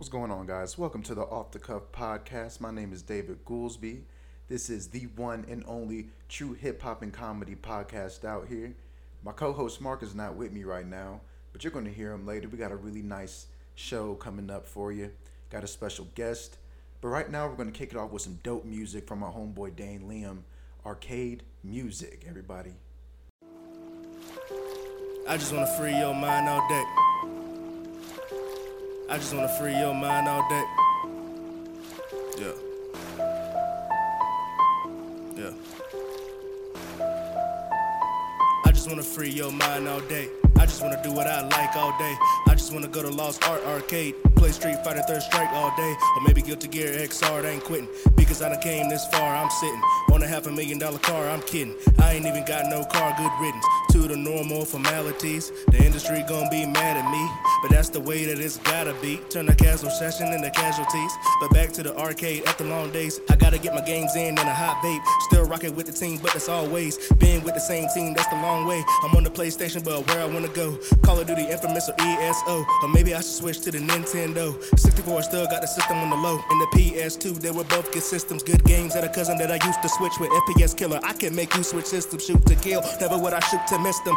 What's going on, guys? Welcome to the Off the Cuff podcast. My name is David Goolsby. This is the one and only true hip hop and comedy podcast out here. My co host Mark is not with me right now, but you're going to hear him later. We got a really nice show coming up for you, got a special guest. But right now, we're going to kick it off with some dope music from our homeboy Dane Liam. Arcade music, everybody. I just wanna free your mind all day. I just wanna free your mind all day. Yeah. Yeah. I just wanna free your mind all day. I just wanna do what I like all day. I just wanna go to Lost Art Arcade, play Street Fighter Third Strike all day, or maybe Guilty Gear XR. I ain't quitting because I done came this far. I'm sitting on a half a million dollar car. I'm kidding. I ain't even got no car. Good riddance to the normal formalities. The industry gon' be mad at me, but that's the way that it's gotta be. Turn the casual session into casualties. But back to the arcade after long days. I gotta get my games in and a hot vape. Still rocking with the team, but that's always been with the same team. That's the long way. I'm on the PlayStation, but where I wanna go? Call of Duty, Infamous, or ESO, or maybe I should switch to the Nintendo. 64 still got the system on the low, and the PS2 they were both good systems. Good games that a cousin that I used to switch with. FPS killer, I can make you switch systems. Shoot to kill, never would I shoot to miss them.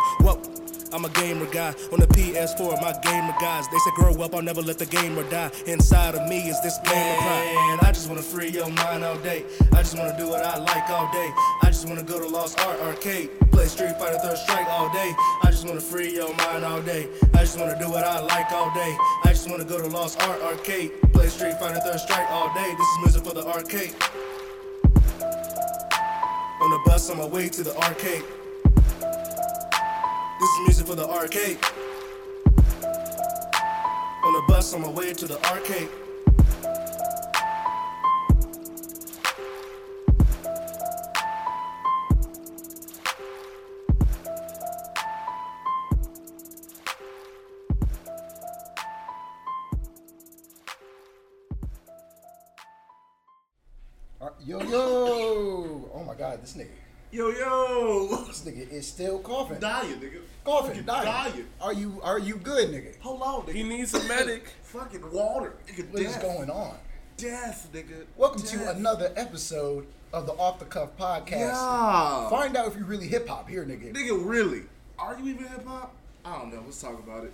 I'm a gamer guy on the PS4. My gamer guys, they said grow up, I'll never let the gamer die. Inside of me is this gamer pride. I just wanna free your mind all day. I just wanna do what I like all day. I just wanna go to Lost Art Arcade, play Street Fighter Third Strike all day. I just wanna free your mind all day. I just wanna do what I like all day. I just wanna go to Lost Art Arcade, play Street Fighter Third Strike all day. This is music for the arcade. On the bus on my way to the arcade. This is music for the arcade. On the bus on my way to the arcade. Uh, Yo yo! Oh my god, this nigga. Yo, yo! This nigga is still coughing. Dying, nigga. Coughing, Fucking dying. dying. Are you are you good, nigga? Hold on, nigga. He needs a medic. Fucking water. Nigga, What is death. going on? Death, nigga. Welcome Death. to another episode of the Off the Cuff podcast. Yeah. Find out if you really hip hop here, nigga. Nigga, really? Are you even hip hop? I don't know. Let's talk about it.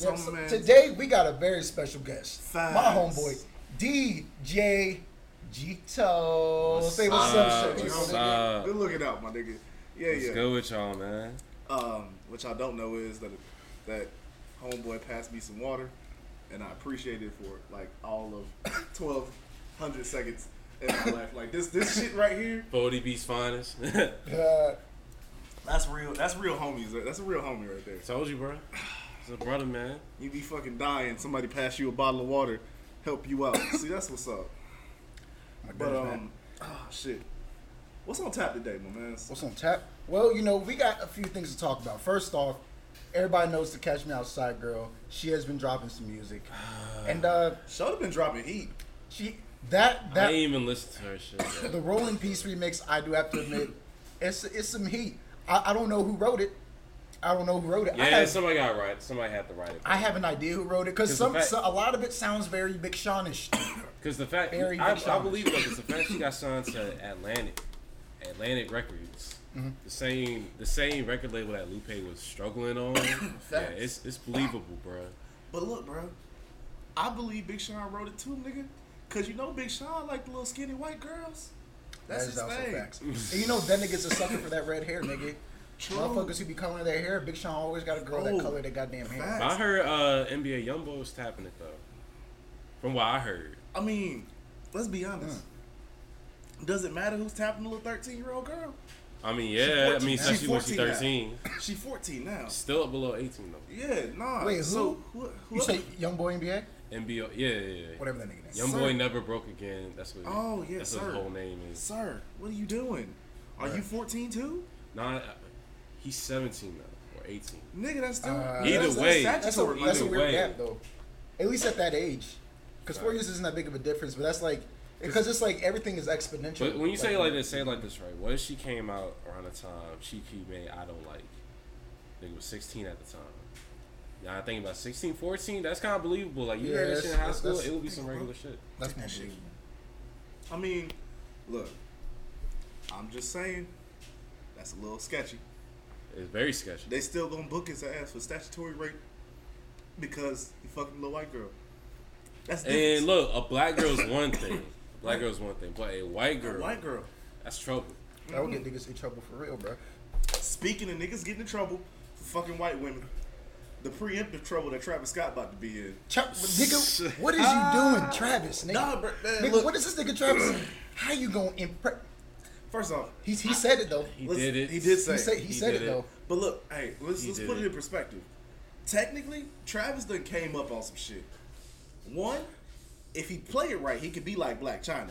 Yeah, so today we got a very special guest. Facts. My homeboy, DJ Gito. What's Say what's up? up, shit. What's nigga. up? Good looking out, my nigga. Yeah, Let's yeah. good with y'all, man. Um, what y'all don't know is that that homeboy passed me some water, and I appreciate it for like all of twelve hundred seconds in my life. Like this, this shit right here. 40 Beast finest. Uh, That's real. That's real homies. That's a real homie right there. Told you, bro. It's a brother, man. You be fucking dying. Somebody pass you a bottle of water, help you out. See, that's what's up. My But goodness, um, oh shit. What's on tap today, my man? What's on tap? Well, you know, we got a few things to talk about. First off, everybody knows the Catch Me Outside girl. She has been dropping some music, and uh, Should been dropping heat. she that I that ain't even listen to her shit. the Rolling Peace remix. I do have to admit, it's it's some heat. I, I don't know who wrote it. I don't know who wrote it. I Yeah, have, somebody got right. Somebody had to write it. I have an idea who wrote it because 'Cause the some, fact- so, a lot of it sounds very Big Seanish. Because the fact, Very I, big I shot. believe that the fact she got signed to Atlantic, Atlantic Records, Mm-hmm. the same the same record label that Lupe was struggling on. yeah, it's it's believable, bro. But look, bro, I believe Big Sean wrote it too, nigga. Cause you know Big Sean like the little skinny white girls. That's That is his also thing. facts. And you know, that nigga's a sucker for that red hair, nigga. True. Motherfuckers who be coloring their hair, Big Sean always got a girl Oh, that color their goddamn hair. facts. I heard uh, NBA YoungBoy was tapping it though. From what I heard, I mean, let's be honest. Hmm. Does it matter who's tapping the little thirteen year old girl? I mean, yeah, I mean, now. especially when she's She 14 now. thirteen, She fourteen now. still up below eighteen though. Yeah, nah. Wait, who? So, who, who You say Young Boy NBA? NBO, yeah, yeah, yeah. Whatever that nigga is. Young Sir. boy never broke again. That's what. Oh, yeah, that's what sir. his whole name is. Sir, what are you doing? Are you 14 too? Nah, he's seventeen now or eighteen. Nigga, that's still. Uh, Either that's, way. that's That's a, statutory, that's a weird way. gap, though. At least at that age. Because four years isn't that big of a difference, but that's like, because it's like everything is exponential. But when you say it like this, say it like this, right? What if she came out around the time she P made I Don't Like? Nigga was sixteen at the time. Yeah, I think about 16, 14, that's kind of believable. Like, you Yeah, heard this shit in high that's- school, that's- it would be some regular shit. That's Take my that shit. I mean, look, I'm just saying, that's a little sketchy. It's very sketchy. They still gonna book his ass for statutory rape because he fucking a little white girl. That's And different. look, a black girl's one thing. Black girl's one thing. But a white a girl, white girl. that's trouble. That would get niggas in trouble for real, bro. Speaking of niggas getting in trouble for fucking white women, the preemptive trouble that Travis Scott about to be in. Tra- nigga, what is you doing, Travis? Nigga, Nah, bro, man, nigga look. what is this nigga Travis? How you gonna impress? First off, He, he said it though. He let's- did it. He did say. He said he, He said it it. though. But look, hey, let's He let's put it it. in perspective. Technically, Travis done came up on some shit. One, if he play it right, he could be like Blac Chyna.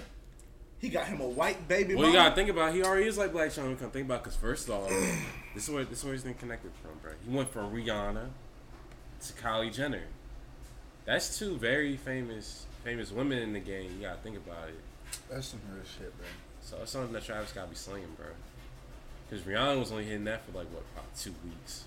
He got him a white baby Well, you gotta think about. it, He already is like Blac Chyna. Come think about, because first off, this is where this is where he's been connected from, bro. He went from Rihanna to Kylie Jenner. That's two very famous famous women in the game. You gotta think about it. That's some real shit, bro. So it's something that Travis gotta be slinging, bro. Because Rihanna was only hitting that for like what, about two weeks.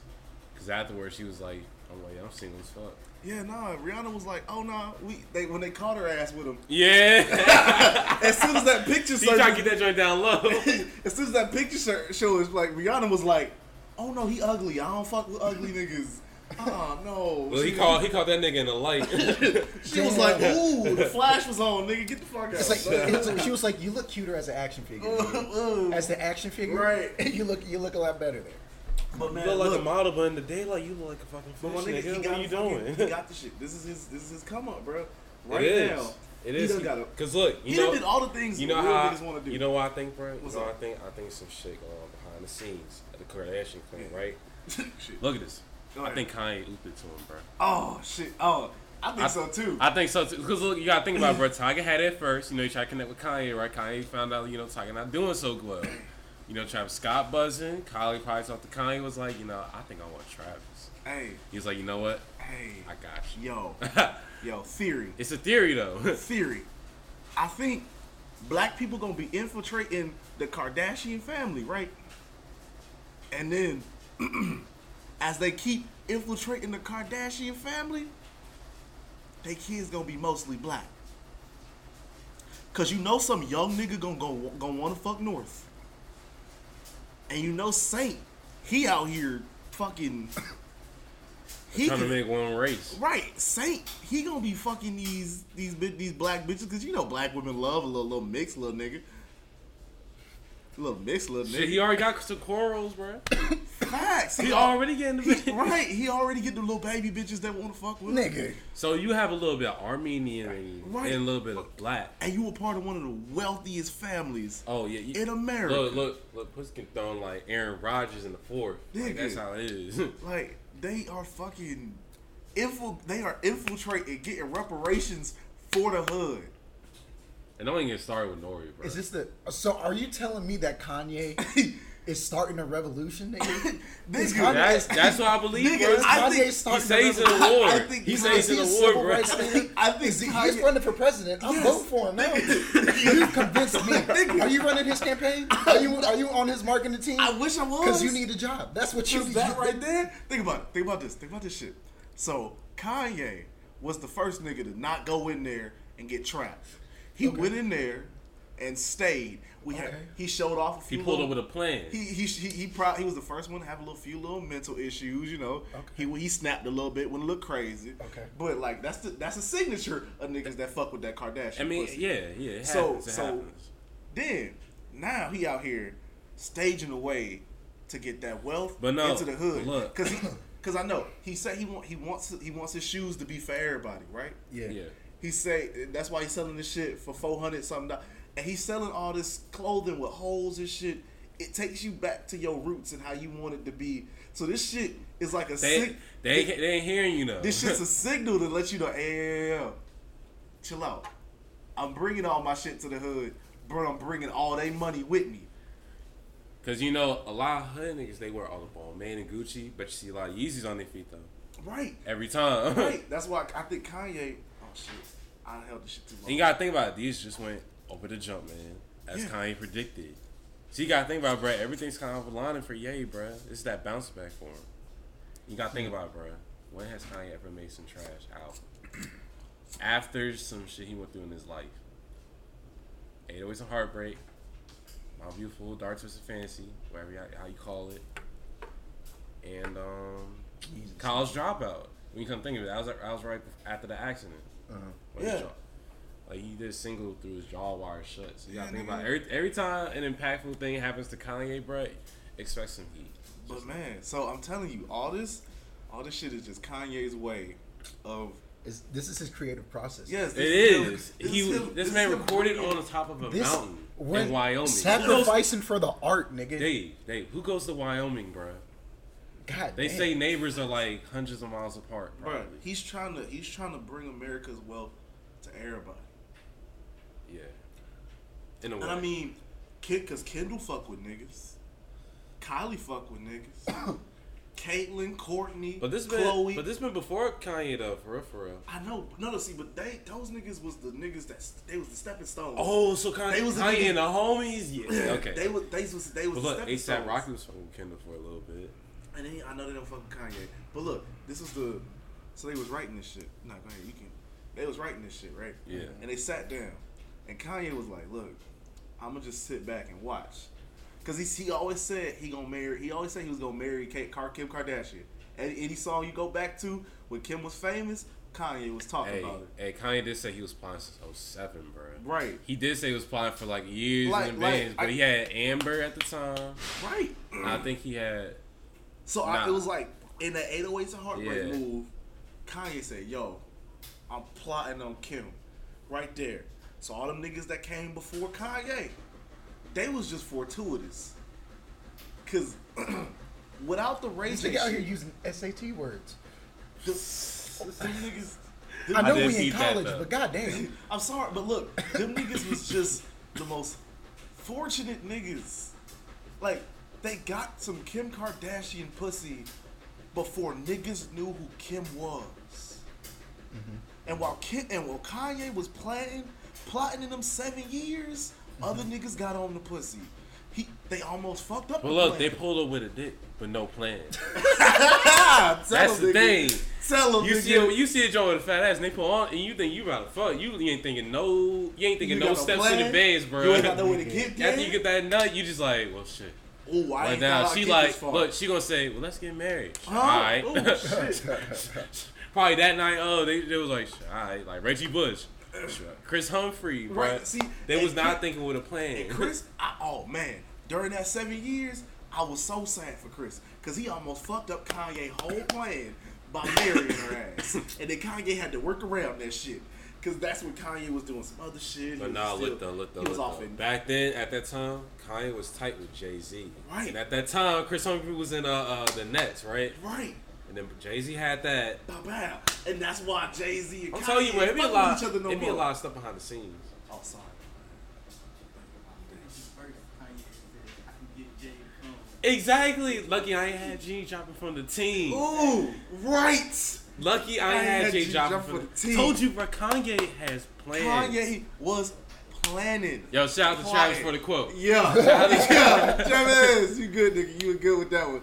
Because afterwards she was like, "I'm like, I'm single as fuck." yeah, nah. Rihanna was like, "Oh no, we." They when they caught her ass with him. Yeah, As soon as that picture, he trying to get that joint down low. as soon as that picture show is like Rihanna was like, "Oh no, he ugly. I don't fuck with ugly niggas." Oh no. well, he She- called he called that nigga in the light. She was like, "Ooh, the flash was on, nigga. Get the fuck out." It's like it's, she was like, "You look cuter as an action figure. Uh, uh. As the action figure, Right. You look you look a lot better there." but You man, look like look, a model, but in the daylight you look like a fucking fish, But my nigga, nigga. he What got are you fucking- doing? He got the shit. This is his. This is his come up, bro. Right it is. now, It he is. done got a- Cause look, you he know, done did all the things you know real how niggas want to do. you know what I think, bro. You know, up? I think I think some shit going on behind the scenes at the Kardashian clan, Yeah. right? Look at this. I think Kanye ooped it to him, bro. Oh shit. Oh, I think I- so too. I think so too. Because look, you gotta think about, it, bro. Tyga had it first. You know, he tried to connect with Kanye, right? Kanye found out, you know, Tyga not doing so well. You know, Travis Scott buzzing. Kylie probably thought the Kanye was like, you know, I think I want Travis. hey, He was like, you know what? hey, I got yo, yo, theory, it's a theory though. theory. I think black people gonna be infiltrating the Kardashian family, right? And then, as they keep infiltrating the Kardashian family, they kids gonna be mostly black. Cause you know some young nigga gonna go gonna wanna fuck North. And you know Saint, he out here fucking he Trying to can- make one race. Right, Saint, he gonna be fucking these these these black bitches because you know black women love a little little mixed little nigga, little mixed little Shit, he already got some quarrels, bro. Facts. He already getting the he- bitch. right. He already get the little baby bitches that want to fuck with him. Nigga, So you have a little bit of Armenian and, Right. and a little bit of black. And you were part of one of the wealthiest families Oh yeah, you, in America. Look, look, look. Puss can throw like Aaron Rodgers in the fourth. Like, Nigga. that's how it is. Like they are fucking infil- They are infiltrating, getting reparations for the hood. And don't even get started with Nori, bro. is this the? So are you telling me that Kanye is starting a revolution, nigga? Is Nigga, that's that's what I believe, Nigga, bro. I think he starting says a in the revolution. war. I think he he's says in a the war, bro. I think Is he, Kanye- he's running for president. I'm Yes. voting for him now. you convinced me. Are you running his campaign? Are you are you on his marketing team? I wish I was. Because you need a job. That's what you need. that right there. Think about it. Think about this. Think about this shit. So Kanye was the first nigga to not go in there and get trapped. He Okay. went in there and stayed. We had he showed off a few. He pulled little, up with a plan. He he he he, proud, he was the first one to have a little few little mental issues. You know. Okay. He he snapped a little bit when it looked crazy. Okay. But like that's the that's a signature of niggas that fuck with that Kardashian. I mean, pussy. yeah, yeah. It So- happens. It so- happens. Then now he out here staging a way to get that wealth But no, into the hood. cause cause I know he said he want he wants he wants his shoes to be for everybody, right? Yeah. Yeah. He say that's why he's selling this shit for four hundred something, dollars. and he's selling all this clothing with holes and shit. It takes you back to your roots and how you want it to be. So this shit is like a They sig- they ain't, they ain't hearing you though. this shit's a signal to let you know, hey, chill out. I'm bringing all my shit to the hood, but I'm bringing all they money with me. Cause you know a lot of hood niggas they wear all the Balmain and Gucci, but you see a lot of Yeezys on their feet though. Right. Every time. Right. That's why I think Kanye. Oh shit. I held this shit too long. And you gotta think about it. These just went over the jump, man. As Yeah. Kanye predicted. So you gotta think about, it, bruh. Everything's kind of aligning for Ye, bruh. It's that bounce back for him. You gotta think about, it, bruh. when has Kanye ever made some trash album? After some shit he went through in his life. 808s and Heartbreak, My Beautiful Dark Twisted Fantasy, whatever you, how you call it, and um, Jesus. College Dropout. When you come think of it, I was I was right after the accident. Uh-huh. When his Yeah. jaw- like he did single through his jaw wire shut. So you gotta Yeah, think nigga. about every every time an impactful thing happens to Kanye, bruh, expect some heat. But man, so I'm telling you, all this, all this shit is just Kanye's way of It's, this is his creative process. yes. It this is. him- this He is him- this is man him recorded bringing- on the top of a This mountain when in Wyoming. sacrificing for the art, nigga. Dave, Dave, who goes to Wyoming, bruh? God, They damn. say neighbors are like hundreds of miles apart. Bro, he's trying to he's trying to bring America's wealth to everybody. Yeah. In a way. And I mean, kid, cause Kendall fuck with niggas, Kylie fuck with niggas, Caitlyn, Kourtney, but this been but this been before Kanye though, for real, for real. I know, no, no. See, but they those niggas was the niggas that they was the stepping stones. Oh, so Kanye, They was the Kanye niggas- and the homies. Yeah. Okay. they was they was they was but the look, stepping ASAP stones. Rocky was fucking Kendall for a little bit. And then I know they don't fuck with Kanye. But look, this was the so they was writing this shit. Nah, go ahead, you can. They was writing this shit, right? Yeah. And they sat down, and Kanye was like, "Look, I'm gonna just sit back and watch," cause he he always said he gonna marry. He always said he was gonna marry Kate, Car, Kim Kardashian. Any, any song you go back to when Kim was famous, Kanye was talking Hey, about it. hey, Kanye did say he was plotting since 07, bro. Right. He did say he was plotting for like years Like- in advance, like, but I- he had Amber at the time. Right. I think he had. So I, it was like in the 808s and heartbreak Yeah. move, Kanye said, "Yo, I'm plotting on Kim, right there." So all them niggas that came before Kanye, they was just fortuitous, cause without the This race, nigga out here using SAT words. them niggas. I know did we in peep that, college, though. but goddamn, I'm sorry, but look, them niggas was just the most fortunate niggas. Like, they got some Kim Kardashian pussy before niggas knew who Kim was. Mm-hmm. And while Kim and while Kanye was planning, plotting in them seven years, mm-hmm. other niggas got on the pussy. He, they almost fucked up. But the look, plan. they pulled her with a dick, but no plan. That's them, the nigga. thing. Tell them, You nigga. see, a, you see a joint with a fat ass, and they pull on, and you think you about to fuck. You, you ain't thinking no, you ain't thinking You no steps plan? in advance, bro. You ain't got no way to get there. After you get that nut, you just like, well, shit. Oh, I But now she like, look, she gonna say, well, let's get married. Huh? All right. Oh, shit. Probably that night, oh, they, they was like, all right, like Reggie Bush, Chris Humphrey, bro. Right, see, they was not Chris- thinking with a plan. And Chris, I, oh man, during that seven years, I was so sad for Chris because he almost fucked up Kanye whole plan by marrying her ass, and then Kanye had to work around that shit because that's when Kanye was doing some other shit. But nah, look though, look though, he was look off though. in Back then, at that time, Kanye was tight with Jay Z. Right. And at that time, Chris Humphrey was in uh, uh the Nets, right? right. And then Jay Z had that. Bow bow, and that's why Jay Z and I'm Kanye telling you, bro, it'd be a lot. no it'd be a lot of stuff behind the scenes. Oh, sorry. Exactly. Lucky I ain't had Gene dropping from the team. Ooh, right. Lucky I, I ain't had had Jay Gene dropping drop from for the the team. Told you, bro. Kanye has plans. Kanye was planning. Yo, shout out to Travis for the quote. Yeah, yeah, Travis, you good, nigga. You were good with that one.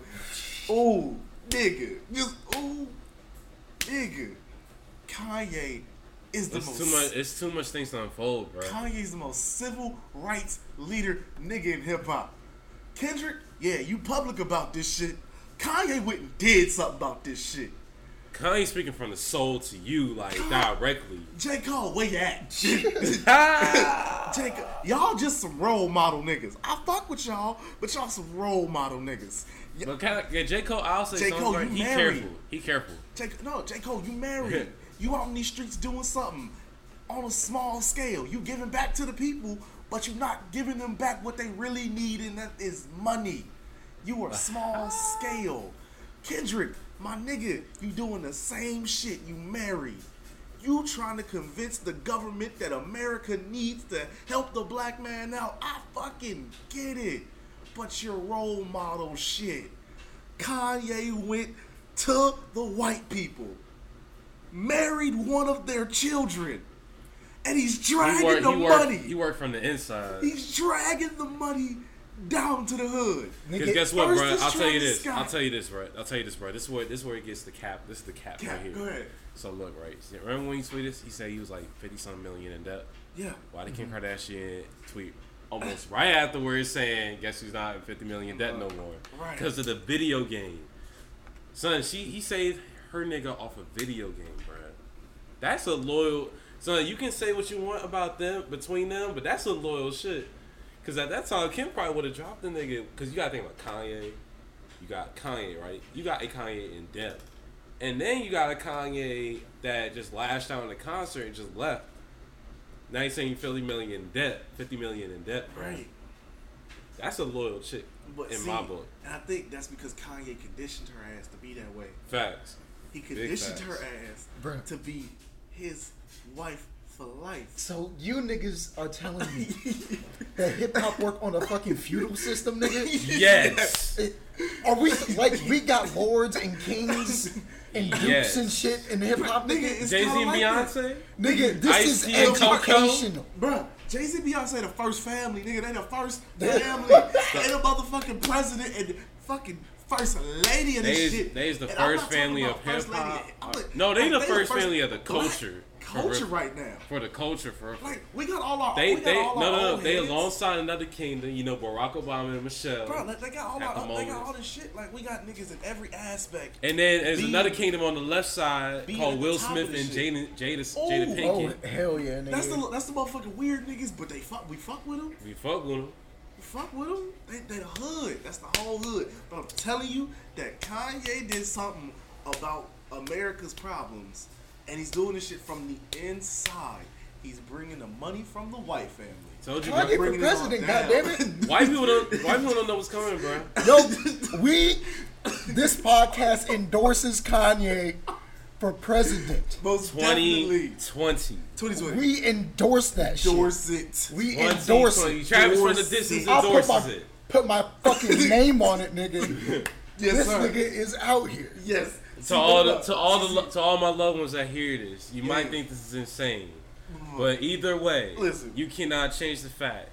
Ooh, nigga, just ooh, nigga. Kanye is the It's most. too much. It's too much things to unfold, bro. Kanye's the most civil rights leader nigga in hip hop. Kendrick, yeah, you public about this shit. Kanye went and did something about this shit. Kanye speaking from the soul to you, like directly. J. Cole, where you at? J. Cole, y'all just some role model niggas. I fuck with y'all, but y'all some role model niggas. Y- But kind of, yeah, J Cole, I'll say J. Cole, you He married. careful. He careful. J. No, J. Cole, you married. you out in these streets doing something on a small scale. You giving back to the people, but you're not giving them back what they really need, and that is money. You are small scale. Kendrick, my nigga, you doing the same shit. You married. You trying to convince the government that America needs to help the black man out. I fucking get it. But your role model shit. Kanye went to the white people, married one of their children, and he's He dragging worked. the He worked. money. He worked from the inside. He's dragging the money down to the hood. Because guess what, first bro? I'll tell you this. Scott. I'll tell you this, bro. I'll tell you this, bro. This is where this is where it gets the cap. This is the cap, Cap, right here. go ahead. So look, right. Remember when he tweeted? He said he was like fifty something million in debt. Yeah. Why did Kim Kardashian tweet almost right afterwards saying, "Guess who's not in fifty million debt no more?" Right. Because of the video game. Son, she he saved her nigga off a video game, bro. That's a loyal. Son, you can say what you want about them between them, but that's a loyal shit. Because at that time, Kim probably would have dropped the nigga. Because you gotta think about Kanye. You got Kanye, right? You got a Kanye in debt. And then you got a Kanye that just lashed out in the concert and just left. Now he's saying 50 million in debt. 50 million in debt, bro. Right. That's a loyal chick But in see, my book. And I think that's because Kanye conditioned her ass to be that way. Facts. He conditioned facts. her ass Bruh. to be his wife for life. So you niggas are telling me that hip hop work on a fucking feudal system, nigga? Yes. Are we like we got lords and kings and dukes Yes. and shit in hip hop, Nigga, nigga? Jay Z kinda and like that. Beyonce? Nigga, this is Ice-T and Coco? educational. Bruh, Jay Z Beyonce the first family, nigga. They the first family. they the motherfucking president and fucking first lady of this They is, shit. they is the And I'm first talking family of about first hip lady. hop. I'm like- No, they like, the first family of the black culture. For Culture real. right now. For the culture, for Like we got all our. they we got they no no no they heads. alongside another kingdom. You know Barack Obama and Michelle. Bro, like, they got all At the they got all this shit. Like we got niggas in every aspect. And then there's Be- another kingdom on the left side called Will Smith and the shit. Jada Jada, Ooh, Jada Oh hell yeah, nigga. That's the that's the motherfucking weird niggas, but they fuck we fuck with them. We fuck with them. We fuck with them. They they the hood. That's the whole hood. But I'm telling you that Kanye did something about America's problems, and he's doing this shit from the inside. He's bringing the money from the white family. Told you, Kanye bro. for Bringing it on president, down. goddammit. White people don't. White people don't know what's coming, bro. Yo, we this podcast endorses Kanye for president. Most definitely. 2020. 2020. We endorse that shit. endorse it. We endorse it. Travis from the distance. I'll put endorses my it. put my fucking name on it, nigga. Yes, this sir. nigga is out here. Yes. To all the to all the to all my loved ones that hear this, you might think this is insane, mm-hmm. but either way, Listen. you cannot change the fact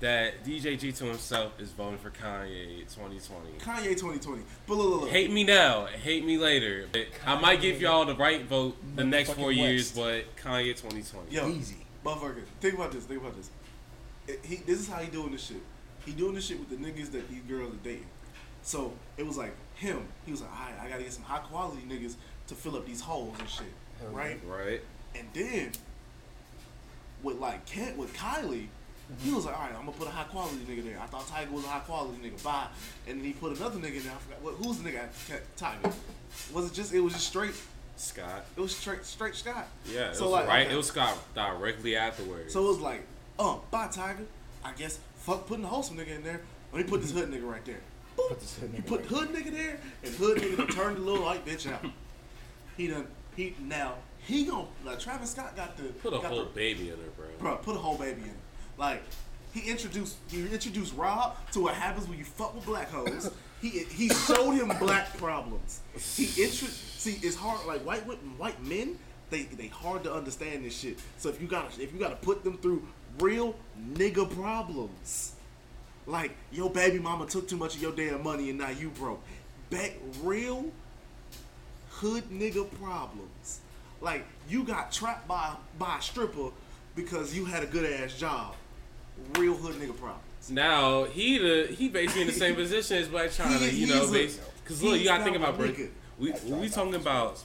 that DJ G to himself is voting for Kanye 2020. Kanye 2020. But look, look, look. Hate me now, hate me later. But I might give y'all the right vote the next four Motherfucking years, but Kanye 2020. Yo, Easy. motherfucker, think about this. Think about this. It- he, this is how he doing this shit. He doing this shit with the niggas that these girls are dating. So it was like him. He was like, all right, I gotta get some high quality niggas to fill up these holes and shit, right? Right. And then with like Kent with Kylie, he was like, all right, I'm gonna put a high quality nigga there. I thought Tyga was a high quality nigga. Bye. And then he put another nigga there. I forgot what. Who's the nigga? after Tyga. Was it just? It was just straight. Scott. It was straight, straight Scott. Yeah, it So was like, right. okay. It was Scott directly afterwards. So it was like, oh, bye Tyga. I guess fuck putting the wholesome nigga in there. Let me put this hood nigga right there. Boop. Put hood you put right hood nigga there, and hood nigga done turned the little white bitch out. He done he now he gon' like Travis Scott got the Put a got whole the, baby in her, bro. bro put a whole baby in. Like he introduced he introduced Rob to what happens when you fuck with black hoes. he he showed him black problems. He intro see it's hard like white wo- white men they they hard to understand this shit. So if you gotta if you gotta put them through real nigga problems. Like your baby mama took too much of your damn money and now you broke. Back real hood nigga problems. Like you got trapped by by a stripper because you had a good ass job. Real hood nigga problems. Now he the he basically in the same position as Blac Chyna, He- you know, because look, you gotta think about, bro. We we talking about.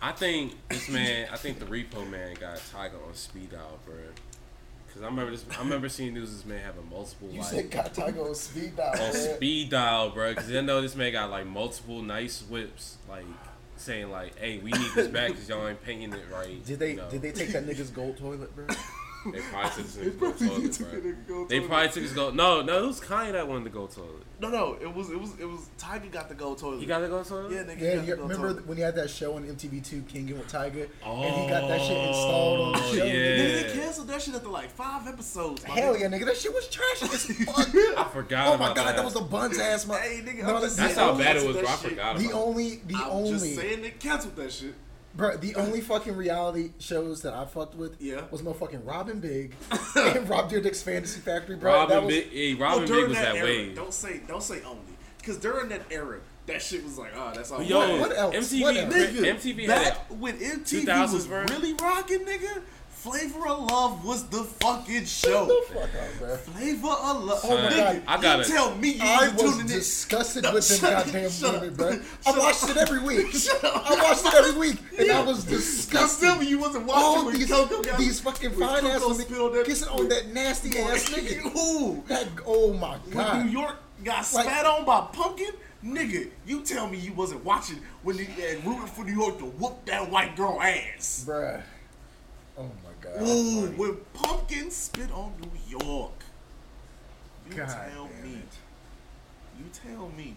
I think this man, I think the Repo man got Tyga on speed dial, bro. Cause I remember this. I remember seeing news. This man having multiple You like said got Tyga on speed dial. on speed dial, bro. Cause I know this man got like multiple nice whips, like saying like, "Hey, we need this back because y'all ain't painting it right." Did they you know. did they take that nigga's gold toilet, bro? They probably took his They nigga's gold probably toilet, took bro. the nigga They probably took his gold. No, no, it was Kanye that wanted the gold toilet. No, no, it was it was it was Tyga got the gold toilet. He got the gold toilet. yeah, nigga. Yeah, got you the gold remember toilet. when he had that show on MTV2, King with Tyga, and he got that shit installed on the Oh, show? yeah. Nigga, they canceled that shit after like five episodes. my Hell nigga. yeah, nigga, that shit was trash as fuck. I forgot oh my about god, that. that was a buns ass. My, Hey, nigga, no, I'm just the That's how only- bad it was, bro. I shit. forgot The about. only, the I'm only, just saying they canceled that shit. Bro, the only fucking reality shows that I fucked with Yeah. was motherfucking Rob and Big and Rob Dyrdek's Fantasy Factory, bro. that Robin was, Big, hey, Well, Rob and Big was that era, way. Don't say don't say only. Because during that era, that shit was like, oh, that's all. Yo, What- what else? MTV, What else? Nigga, MTV had back it. when MTV was bro. really rocking, nigga. Flavor of Love was the fucking show. Shut the fuck up, bro. Flavor of Love. Oh my nigga, God. I gotta- You tell me you I was was tuning in. disgusted No, with them shut- goddamn shut up. women, bro. Shut I up. watched it every week. Shut up. I watched it every week, and I was disgusted. tell you wasn't watching All these, Coco got these fucking when fine ass Coco women kissing on that nasty ass nigga. Ooh. That, oh my God. When. New York got Like- spat on by Pumpkin, nigga, you tell me you wasn't watching when they had rooting for New York to whoop that white girl ass. Bruh. Oh god. Ooh, when Pumpkin spit on New York. You God tell me. it. You tell me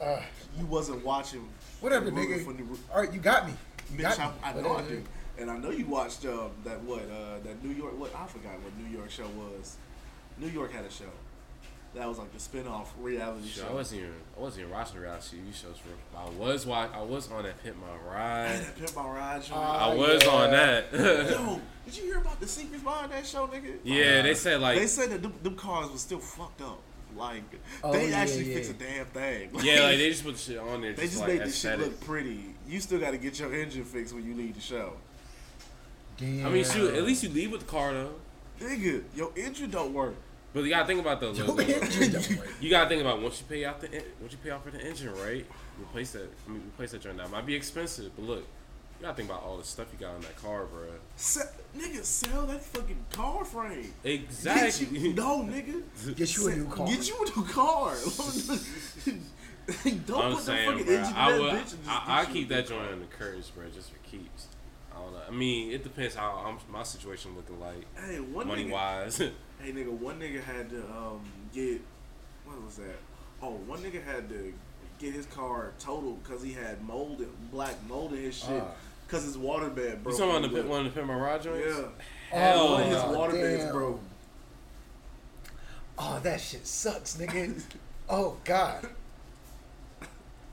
Uh, you wasn't watching. whatever, nigga. For New, All right, you got me. You Bitch, got I, I me. know I do. And I know you watched um, that what uh, that New York what I forgot what New York show was. New York had a show. That was like the spin-off reality Shit, show. I wasn't even I wasn't even watching reality TV shows for. I was watch. I was on that Pimp My Ride. Hey, that Pimp My Ride show. Ah, I was yeah. on that. Yo, did you hear about the secrets behind that show, nigga? yeah, they said like they said that them, them cars was still fucked up. Like Oh, they yeah, actually yeah. fixed a damn thing. Like, yeah, like they just put the shit on there. they Just, just like made this shit look pretty. You still got to get your engine fixed when you leave the show, Damn. I mean, shoot. At least you leave with the car though. nigga. Your engine don't work. But you gotta think about the. Yo. You gotta think about once you pay out the once you pay out for the engine, right? Replace that. I mean, replace that joint. Now might be expensive, but look, you gotta think about all the stuff you got in that car, bro. Se- nigga, sell that fucking car frame. Get Exactly. you, no, nigga. Get you a new car. Get you a new car. don't I'm put saying, the fucking bro. engine in I that would. bitch. and just I, I keep that joint in the curse, bro, just for keeps. I don't know. I mean, it depends how I'm, my situation looking like, Hey, one money nigga, wise. Hey nigga, one nigga had to um get what was that? Oh, one nigga had to get his car totaled because he had mold, in- black mold in his shit Ah. because his water bed you broke. talking about on the the pit- lip. one of the Pimp My Ride joints? Yeah, Hell one of his no. water beds broke. Oh, that shit sucks, nigga. oh god.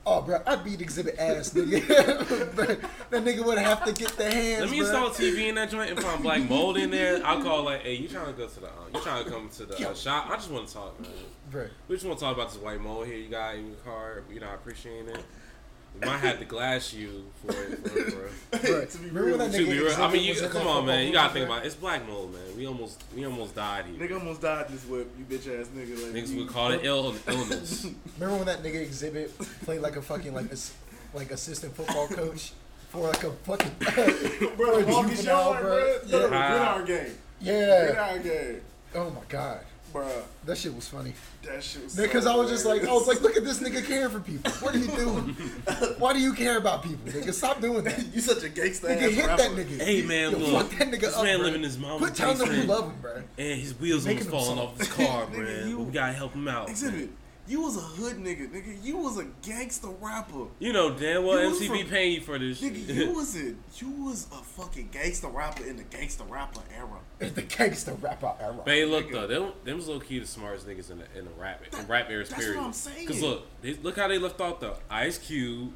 Oh, bro, I beat Xzibit ass, nigga. That nigga would have to get the hands. Let me bro. install TV in that joint and find black mold in there. I'll call like, hey, you trying to go to the, uh, you trying to come to the uh, shop? I just want to talk, man. Bro, We just want to talk about this white mold here you got in your car. You know, I appreciate it. We might have to glass you for it, for it, bro. bro. To be real, that To be real, I mean, you come on, man. You gotta think about it. it's black mold, man. We almost we almost died here. Nigga almost died this whip. You bitch ass nigga. Like, Niggas you- would call it Ill, illness. Remember when that nigga Xzibit played like a fucking like ass- like assistant football coach for like a fucking bro, for a Marcus juvenile, Yard, bro. Yeah. Yeah. Ah. Gridiron Gang. yeah. Gridiron Gang, Oh my god, bro. that shit was funny. That shit was. Funny. Because so I was just like, I was like, look at this nigga caring for people. What are you doing? Why do you care about people, nigga? Stop doing that. you such a gangster Nigga, ass hit rapper. that nigga. Hey, man, Yo, look, fuck that nigga this up, man bro. living his mama's Quit telling them you basement. love him, bro. and his wheels Making almost falling off his car, Nigga, you- we gotta help him out. Xzibit. man. You was a hood nigga, nigga. You was a gangster rapper. You know damn well You was MTV from- paying you for this. Nigga, shit. you was a you was a fucking gangster rapper in the gangster rapper era. It's the gangster rapper era. But hey, look Nigga. though, them them's low key the smartest niggas in the in the rap in rap era that's period. what I'm saying. Cause look, they, look how they left off the Ice Cube,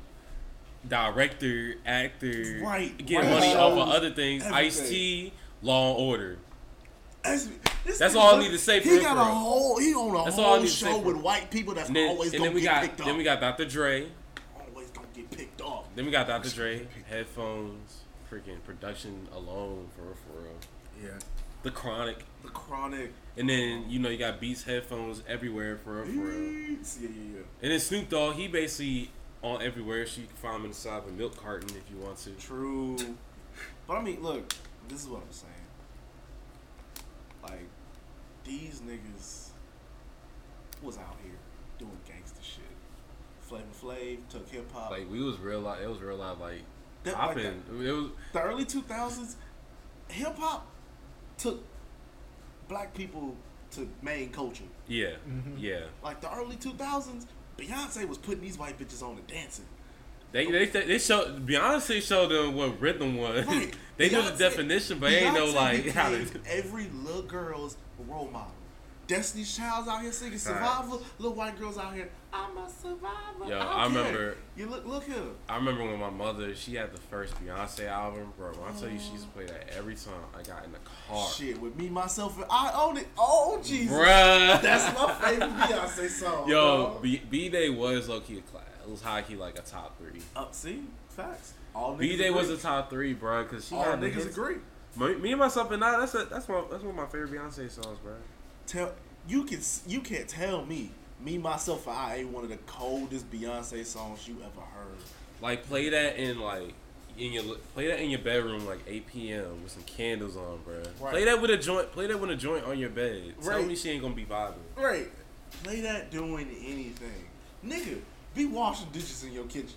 director, actor, Right, getting right. money off of other things. Ice T, Law and Order. That's, That's all I need to say for He got a whole. He on a That's whole need to say show with white people that's And then, always and gonna then we get got picked then we got Dr. Dre. always gonna get picked off. Then we got Dr. Dre, headphones, freaking production alone for real, for real. Yeah. The Chronic, The chronic. and then you know you got Beats headphones everywhere for real, for real. Yeah, yeah, yeah. And then Snoop Dogg, he basically on everywhere. So you can find him inside of a milk carton if you want to. True. But I mean, look, this is what I'm saying. Like, these niggas was out here doing gangster shit. Flavor Flav took hip hop. Like we was real life. It was real life. Like That- like popping. it was the early 2000s, hip hop took black people to main culture. yeah, mm-hmm. yeah. Like the early 2000s, Beyonce was putting these white bitches on and dancing. They they they showed Beyonce showed them what rhythm was. Right. they knew the definition, but they ain't know Beyonce like how to. every little girl's role model. Destiny's Child's out here singing Survivor. Little white girls out here. I'm a survivor. Yo, I, I care. remember- You look, look here. I remember when my mother, she had the first Beyonce album, bro. When I tell you she used to play that every time I got in the car. Shit, with me, myself, and I own it. Oh, Jesus. Bruh. That's my favorite Beyonce song. Yo, B Day was low key a class. It was high key like a top three. Uh, see, facts. All B Day was a top three, bro, because she All had niggas agree. Me, me and myself and I. That's a, that's one that's one of my favorite Beyonce songs, bro. Tell you can you can't tell me. Me, myself, and I ain't one of the coldest Beyonce songs you ever heard. Like play that in like in your play that in your bedroom like 8 p.m. with some candles on, bro. Right. Play that with a joint. Play that with a joint on your bed. Tell me she ain't gonna be vibing. Right. Play that doing anything. Nigga, be washing dishes in your kitchen.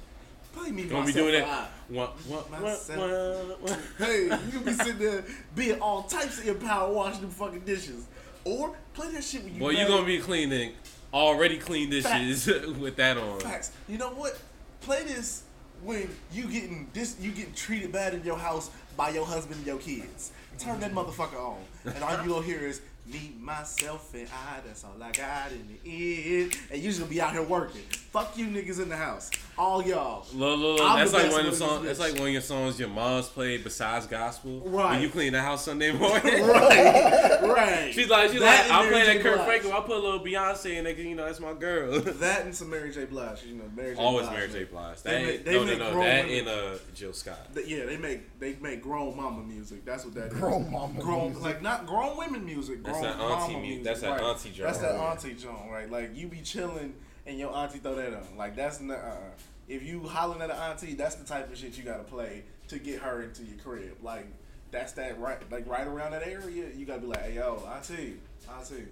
Play me gonna be doing that? I. What, what, what, Myself. what, what? Hey, you be sitting there being all types of empowered washing them fucking dishes. Or play that shit when you Boy, you gonna be cleaning already clean dishes with that on. Facts. You know what? Play this when you getting this you getting treated bad in your house by your husband and your kids. Turn that motherfucker on. And all you gonna hear is me, myself, and I. That's all I got in the end. And you just gonna be out here working. Fuck you niggas in the house. All y'all. Look, look, look, I'm that's the like best one of the in songs. That's like one of your songs your mom's played besides gospel. Right. When you clean the house Sunday morning. Right. right. She's like, she's That like, I'll Mary play J. that Kurt Blige. Franklin. I'll put a little Beyonce in there, 'cause, you know that's my girl. That and some Mary J. Blige. You know, Mary J. Always Blige. Mary J. Blige. They That make- ain't, they no, no, make no. grown That women- and uh, Jill Scott. Th- Yeah, they make they make grown mama music. That's what that is. Grown mama grown, music. Like not grown women music. That's Grown that auntie mama music. that's that right. auntie joint. That's that auntie joint, right? Like you be chilling and your auntie throw that on. Like that's not. Uh, if you hollering at an auntie, that's the type of shit you gotta play to get her into your crib. Like that's that right. Like right around that area, you gotta be like, hey yo, auntie, auntie,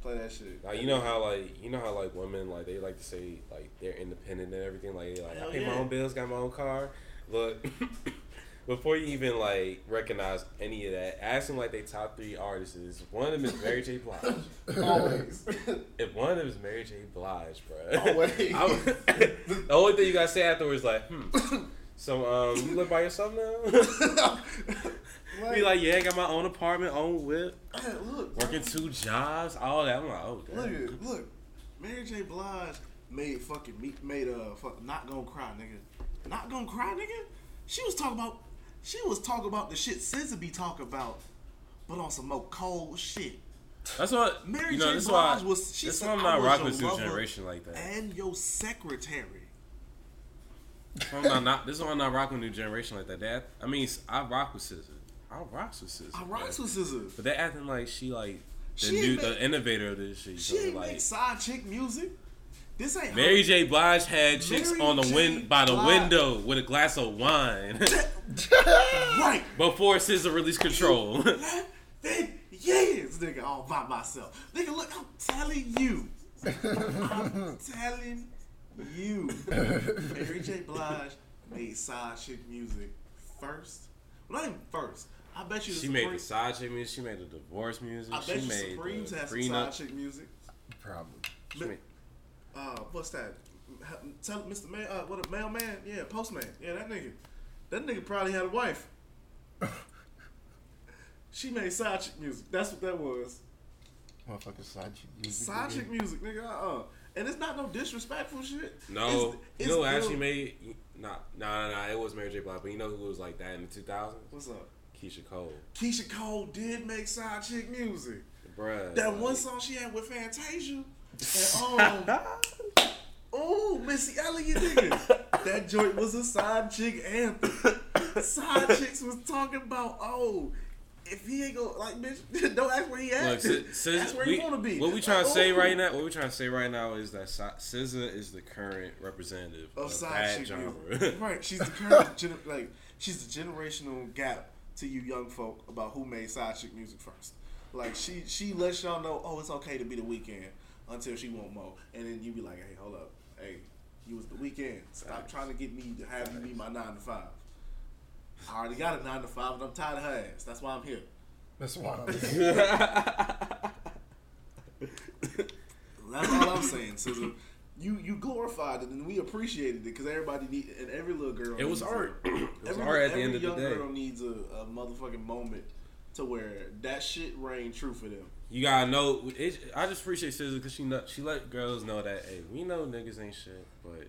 play that shit. Like you know how like you know how like women like they like to say like they're independent and everything like like Hell I pay my own bills, got my own car. Look, before you even like recognize any of that, ask them like they top three artists. is. One of them is Mary J. Blige. Always. If one of them is Mary J. Blige, bro. Always. the only thing you gotta say afterwards is like, hmm. So um, you live by yourself now? Be like, yeah, I got my own apartment, own whip, look, working two jobs, all that. I'm like, oh, damn. Look, look, Mary J. Blige made fucking me made a fuck not gonna cry, nigga. Not gonna cry, nigga. She was talking about, she was talking about the shit SZA be talking about, but on some more cold shit. That's what Mary you know. J. This is why. Blige was- she That's said, why I'm not rocking your with new generation like that. And your secretary. I'm not, not. This is why I'm not rocking with new generation like that. That I mean, I rock with SZA. I rock with SZA. I rock with SZA. But they're acting like she like the She new, ain't the innovator of this shit. She So, ain't like make side chick music. This ain't Mary her. J. Blige had chicks Mary on the J. win by the Blige. window with a glass of wine right. before SZA released Control. Eleven years, nigga, all by myself. Nigga, look, I'm telling you. I'm telling you. Mary J. Blige made side chick music first. Well, not even first. I bet you the she made Supreme- the side chick music. She made the divorce music. I bet she you made Supremes the has some side chick music. Probably. She made- Uh, what's that? Tell Mr. Mail, uh, what a mailman? Yeah, postman. Yeah, that nigga. That nigga probably had a wife. she made side chick music. That's what that was. Motherfucker side chick music. Side nigga. chick music, nigga. Uh, uh and it's not no disrespectful shit. No, It's- you know who actually made? Nah, nah, nah, nah. It was Mary J. Blige, but you know who was like that in the 2000s? What's up? Keyshia Cole, Keyshia Cole did make side chick music. bruh. That like- one song she had with Fantasia. And, um, oh, Missy Elliott, nigga. That joint was a side chick anthem. Side chicks was talking about, oh, if he ain't gonna, like, bitch, don't ask where he at. Look, Si- SZA, That's where we, you wanna be. What we trying to say oh, right now? What we trying to say right now is that SZA is the current representative of, Of side that chick genre. music. right. She's the current, gener- like, she's the generational gap to you young folk about who made side chick music first. Like, she she lets y'all know, oh, it's okay to be the weekend until she want more. And then you be like, hey, hold up. Hey, you was the weekend. Stop trying to get me to have you be my nine to five. I already got a nine to five, and I'm tired of her ass. That's why I'm here. That's why. That's all I'm saying, SZA. You you glorified it, and we appreciated it because everybody need and every little girl. It was needs art. a- It was every, art at the every end of the day. Every young girl needs a, a motherfucking moment to where that shit rang true for them. You gotta know. It, I just appreciate SZA because she know, she let girls know that hey, we know niggas ain't shit, but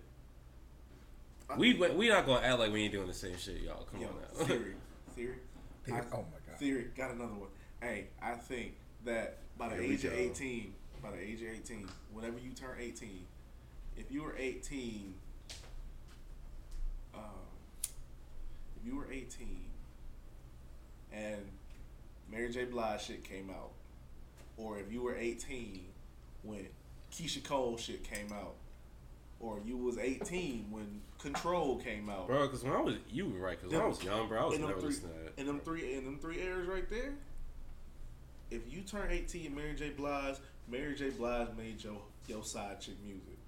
we we not gonna act like we ain't doing the same shit, y'all. Come Yo, on now. theory, theory, Theory. I- Oh my god. theory. Got another one. Hey, I think that by the Here age of eighteen, by the age of eighteen, whenever you turn eighteen, if you were eighteen, um, if you were eighteen, and Mary J. Blige shit came out, or if you were eighteen when Keyshia Cole shit came out, or you was eighteen when Control came out, Bro, because when I was you were right. Because when I was young, bro, I was never three, listening to that. in them three, in them three eras right there. If you turn eighteen, and Mary J. Blige, Mary J. Blige made your your side chick music,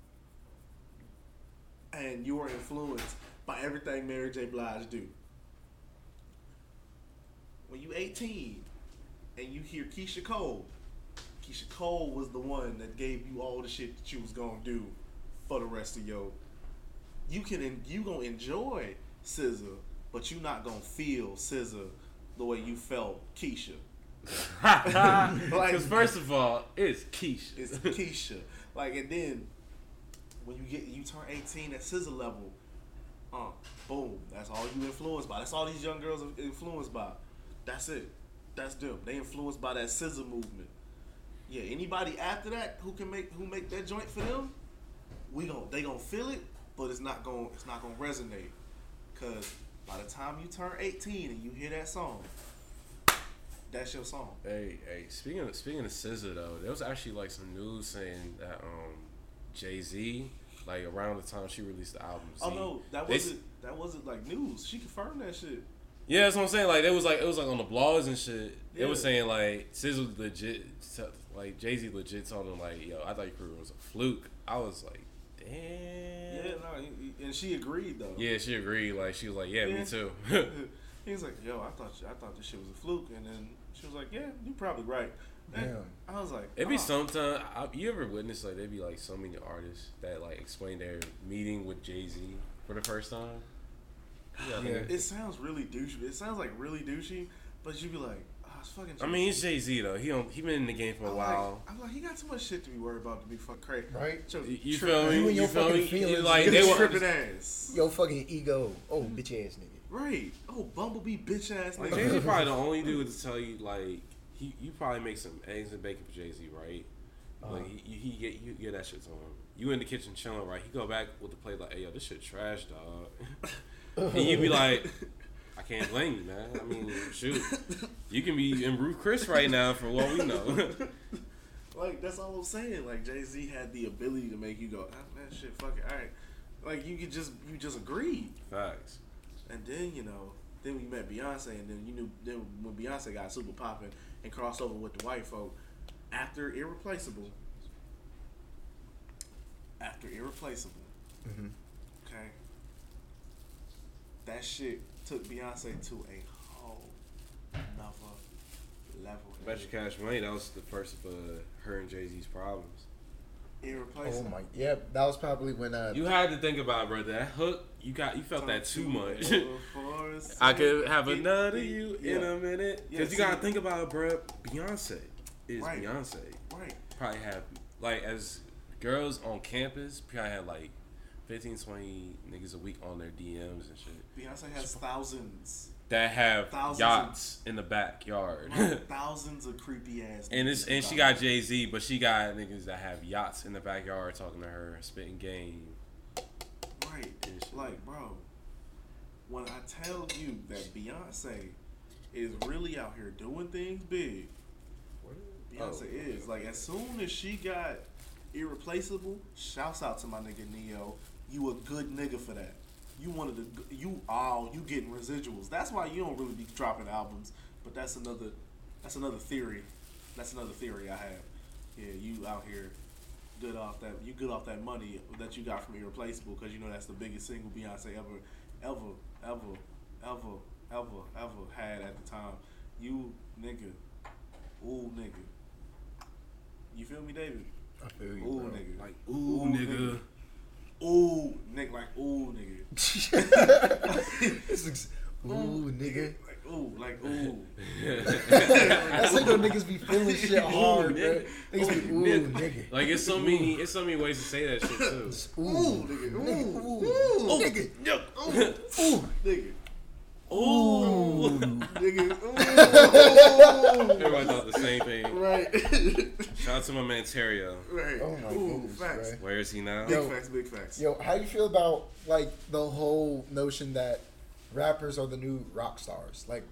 and you were influenced by everything Mary J. Blige do. When you eighteen, and you hear Keyshia Cole, Keyshia Cole was the one that gave you all the shit that you was gonna do for the rest of your you can you gonna enjoy SZA, but you not gonna feel SZA the way you felt Keyshia. Because first of all, it's Keyshia. It's Keyshia. Like and then when you get you turn eighteen at SZA level, uh, boom, that's all you influenced by. That's all these young girls are influenced by. That's it. That's them. They influenced by that SZA movement. Yeah, anybody after that who can make who make that joint for them, we gon' they gonna feel it, but it's not gonna it's not gonna resonate. Cause by the time you turn eighteen and you hear that song, that's your song. Hey, hey. Speaking of speaking of SZA though, there was actually like some news saying that um Jay Z, like around the time she released the album. Oh no, that wasn't that wasn't like news. She confirmed that shit. Yeah, that's what I'm saying. Like it was like it was like on the blogs and shit. It was saying like SZA legit, like Jay Z legit told him like, "Yo, I thought your career was a fluke." I was like, "Damn." Yeah, no, he- he- and she agreed though. Yeah, she agreed. Like she was like, "Yeah, Yeah. me too." he was like, "Yo, I thought I thought this shit was a fluke," and then she was like, "Yeah, you're probably right." Damn. I was like, It'd be "Oh." sometime. I, you ever witness like there'd be like so many artists that like explain their meeting with Jay Z for the first time. Yeah, Yeah. It sounds really douchey. It sounds like really douchey, but you'd be like, "Oh, it's fucking." I mean, he's Jay Z though. He don't, he been in the game for a I'm while. Like, I'm like, he got too much shit to be worried about to be fuck crazy. Right? Yo, You, you feel me? You and your feel fucking me? feelings. Like You they were tripping ass. Yo, fucking ego. Oh, bitch ass nigga. Right. Oh, Bumblebee bitch ass Like nigga. Jay Z probably the only dude to tell you like he you probably make some eggs and bacon for Jay Z, right? Like Uh-huh. he, he get you get that shit to him. You in the kitchen chilling, right? He go back with the plate like, "Hey yo, this shit trash, dog," and you be like, "I can't blame you, man. I mean, shoot, you can be in Ruth Chris right now for what we know." Like that's all I'm saying. Like Jay Z had the ability to make you go, ah, man, shit, fuck it, all right. Like you could just you just agreed, Facts. and then you know, then we met Beyonce, and then you knew then when Beyonce got super popping and crossed over with the white folk after Irreplaceable. After Irreplaceable, Mm-hmm. okay, that shit took Beyonce to a whole another level. Bet you cash money. That was the first of uh, her and Jay Z's problems. Oh Irreplaceable. my. Yeah, that was probably when uh. You had to think about, it, bro. That hook, you got, you felt that too much. I I could have another you in a minute. Yeah, Cause you gotta see- think about it, bro. Beyonce is Right. Beyonce. Right. Probably have like as girls on campus, probably had like 15, 20 niggas a week on their DMs and shit. Beyonce has thousands, That have Thousands of- yachts in the backyard. thousands of creepy ass. and it's and she got Jay Z, but she got niggas that have yachts in the backyard talking to her, spitting game. right. Like, bro, when I tell you that Beyonce is really out here doing things big, Beyonce Oh. is like as soon as she got irreplaceable. Shouts out to my nigga Ne-Yo. You a good nigga for that. You wanted to. You all you getting residuals. That's why you don't really be dropping albums. But that's another. That's another theory. That's another theory I have. Yeah, you out here good off that. You good off that money that you got from Irreplaceable because you know that's the biggest single Beyonce ever, ever, ever, ever, ever, ever had at the time. You nigga, ooh nigga. You feel me, David? I feel you, Ooh bro. nigga. Like, Ooh, ooh, nigga. Ooh nigga, like ooh nigga. this looks. Ooh, nigga. Like ooh, like ooh. That's like when niggas be feeling shit hard, bro. nigga. Niggas be ooh, nigga. nigga. Like it's so many, it's so many ways to say that shit too. Ooh, nigga, nigga, ooh, ooh, ooh. nigga, Ooh, ooh. nigga, Ooh, nigga, ooh. everybody thought the same thing. right, Shout out to my man Terrio. right. Oh my ooh, goodness, facts. bro. Where is he now? Big Yo. facts, big facts. Yo, how do you feel about like the whole notion that rappers are the new rock stars? Like,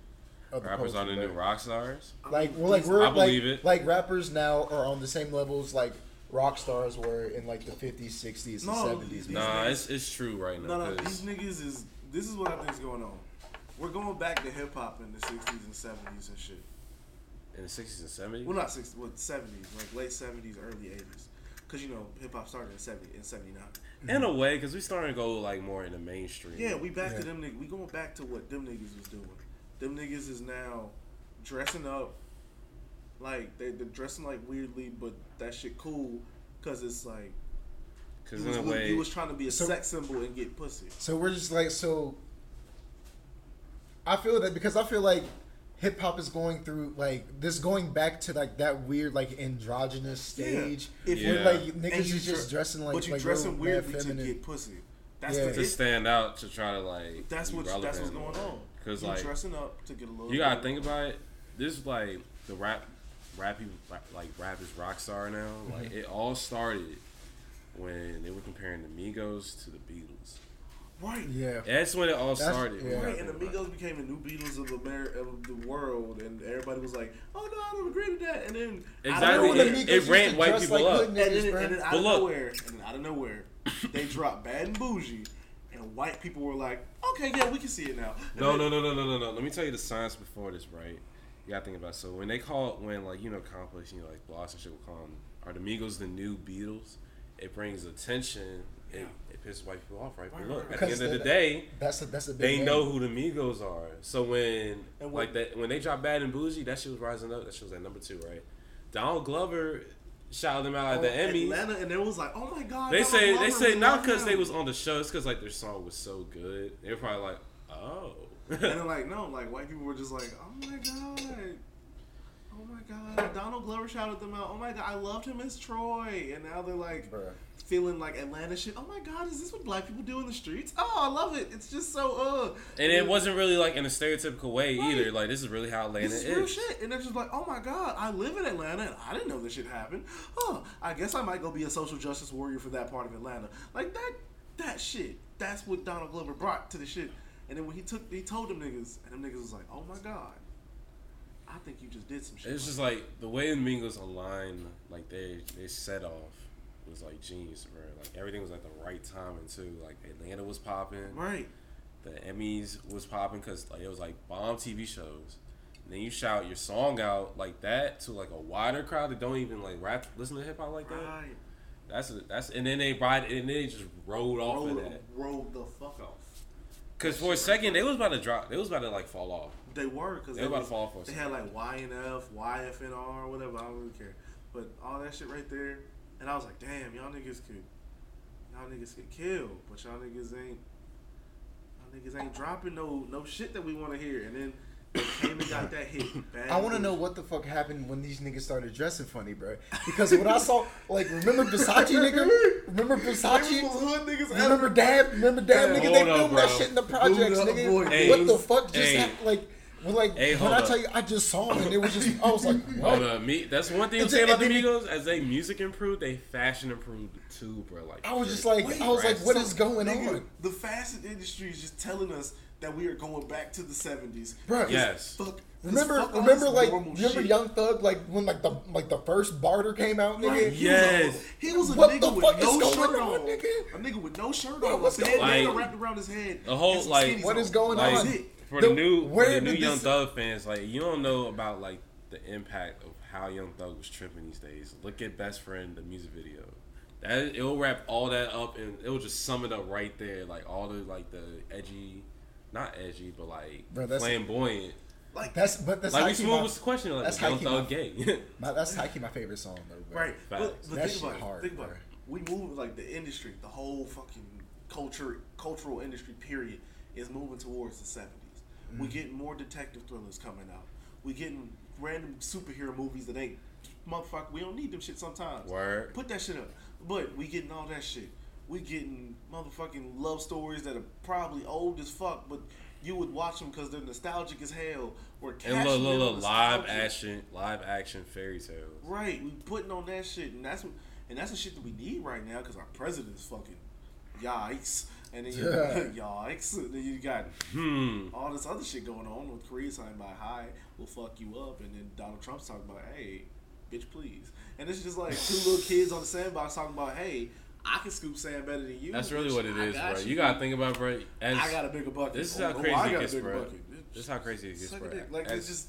Rappers are the new rock stars. Like, we're like we're I believe like, it. like rappers now are on the same levels like rock stars were in like the fifties, sixties, and seventies. these- Nah, it's it's true right now. no, these 'cause niggas is. This is what I think is going on. We're going back to hip hop in the '60s and '70s and shit. in the sixties and seventies. Well, not '60s, what '70s, like late '70s, early '80s. Cause you know hip hop started in '70 in '79. In a way, because we starting to go like more in the mainstream. Yeah, we back Yeah. to them niggas. We going back to what them niggas was doing. Them niggas is now dressing up like they, they're dressing like weirdly, but that shit cool. Cause it's like because he in was, a way, he was trying to be a So- sex symbol and get pussy. So we're just like so. I feel that because I feel like hip hop is going through like this going back to like that weird like androgynous stage. Yeah. If Yeah. where like niggas you is just dre- dressing like but you like dressing real weirdly mad to get pussy. That's Yeah. the to it- stand out to try to like. That's be what that's what's going on. Because you like dressing up to get a little. you gotta bit- think about it. This is like the rap, rap people like rap is rock star now. Mm-hmm. Like it all started when they were comparing the Migos to the Beatles. Right. Yeah. That's when it all That's- started. yeah. Right, and the think about it. Migos became the new Beatles of Amer- of the world, and everybody was like, "Oh no, I don't agree with that." And then Exactly. out of Remember It- the it Migos used ramped to white people like up. hood and then, and then out But of look. nowhere, and then out of nowhere, they dropped Bad and Bougie, and white people were like, "Okay, yeah, we can see it now." And No, then- no, no, no, no, no, no. Let me tell you the science before this, right? You gotta think about it. so when they call when like you know complex, you know like blogs and shit will call them are the Migos the new Beatles? It brings attention. It, it pisses white people off, right? But look, at the end of the day, That's a that's a big they name. know who the Migos are. So when And what- like that when they dropped Bad and Bougie, that shit was rising up. That shit was at number two, right? Donald Glover shouted them out at the Oh, Emmys. Atlanta, and it was like, "Oh my god!" They Donald say they say we not because they was on the show, it's because like their song was so good. They were probably like, oh. And then like no, like white people were just like, "Oh my god." Oh my god, Donald Glover shouted them out. Oh my god, I loved him as Troy, and now they're like Bruh. Feeling like Atlanta shit. Oh my god, is this what black people do in the streets? Oh, I love it. It's just so uh. And it wasn't really like in a stereotypical way Right. either. Like this is really how Atlanta This is is. shit, and they're just like, "Oh my god, I live in Atlanta, and I didn't know this shit happened. Oh, I guess I might go be a social justice warrior for that part of Atlanta. Like that, that shit. That's what Donald Glover brought to the shit. And then when he took, he told them niggas, and them niggas was like, "Oh my god, I think you just did some shit." It's just like the way the Migos aligned, like they they set off was like genius, bro. Like everything was at the right timing too. Like Atlanta was popping, right. the Emmys was popping because like it was like bomb TV shows. And then you shout your song out like that to like a wider crowd that don't even like rap, listen to hip hop like that. Right. That's that's and then they ride and then they just rolled off Rolled, of that. rolled the fuck off. Cause for a second they was about to drop, they was about to like fall off. They were because They were about to fall for a They second. had like YNF, YFNR, whatever. I don't really care, but all that shit right there, and I was like, damn, y'all niggas could, y'all niggas could kill, but y'all niggas ain't, y'all niggas ain't dropping no no shit that we want to hear, and then they came and got that hit. Bad I want to know what the fuck happened when these niggas started dressing funny, bro. Because when I saw, like, remember Versace, nigga? Remember Versace? niggas Remember ever- Dab? Remember Dab, Hey, nigga? They filmed that shit in the projects, Hold boy. nigga. Hey, what the fuck just happened? Like, well, like Hey, when hold I tell you, I just saw them and it was just, I was like, what? Hold up, me. That's one thing I'm saying about the and Migos. As they music improved, they fashion improved too, bro. Like I was just like, Wait, I was like, right. what So, is going nigga, on, The fashion industry is just telling us that we are going back to the seventies. bro? Yes. Fuck. Remember, fuck remember, like, remember shit. Young Thug, like when like the like the first barter came out, nigga. Right, he Yes. was a- He was a nigga with no shirt on, on. nigga? A nigga with no shirt Bro, on. what's With the going bandana on? wrapped around his head. The whole, like- skinnies What on. is going Like, on? That's it. for The- the new for the new did Young this- Thug fans, like you don't know about like the impact of how Young Thug was tripping these days. Look at Best Friend, the music video. That it'll wrap all that up and it'll just sum it up right there. Like all the like the edgy, not edgy, but like Bro, that's- flamboyant. Like That's but that's Like we high-key smooth was the question. Like that's is Young Thug my- gay? my, that's high-key my favorite song though. Bro. right. But, Facts. but That think shit about it. hard, Think about bro. it. We move like the industry, the whole fucking culture, cultural industry period is moving towards the seventies. We Mm. getting more detective thrillers coming out. We're getting random superhero movies that ain't motherfucker. We don't need them shit sometimes. Word. Put that shit up. But we getting all that shit. We getting motherfucking love stories that are probably old as fuck, but you would watch them because they're nostalgic as hell. We're And look, look, look, live action, live action fairy tales. Right, we putting on that shit, and that's what, and that's the shit that we need right now because our president is fucking yikes, and then you yikes, then you got Hmm. all this other shit going on with Korea talking about hi, we'll fuck you up, and then Donald Trump's talking about hey, bitch, please, and it's just like two little kids on the sandbox talking about hey, I can scoop sand better than you. That's really bitch. what it I is, got bro. You gotta think about, bro. As, I got a bigger bucket. This is Oh, how oh, crazy I it gets, bro. bucket. This is how crazy it gets, bro. Like as, it's just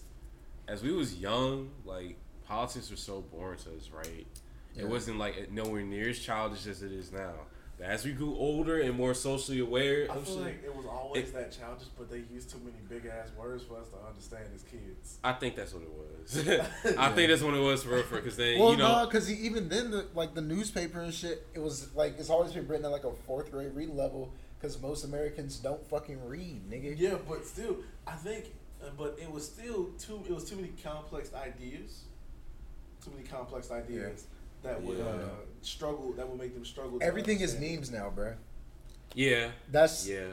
as we was young, like politics was so boring to us, right? Yeah. It wasn't like nowhere near as childish as it is now. But as we grew older and more socially aware I feel shit, like it was always It- that childish, but they used too many big ass words for us to understand as kids. I think that's what it was. I think that's what it was for real, because then Well, you know, no, because even then, the, like the newspaper and shit, it was like it's always been written at like a fourth grade reading level because most Americans don't fucking read, nigga. Yeah, but still, I think, uh, but it was still too. It was too many complex ideas. Too many complex ideas that would Yeah. uh, struggle. That would make them struggle. to Everything is memes now, bruh. yeah, That's yeah.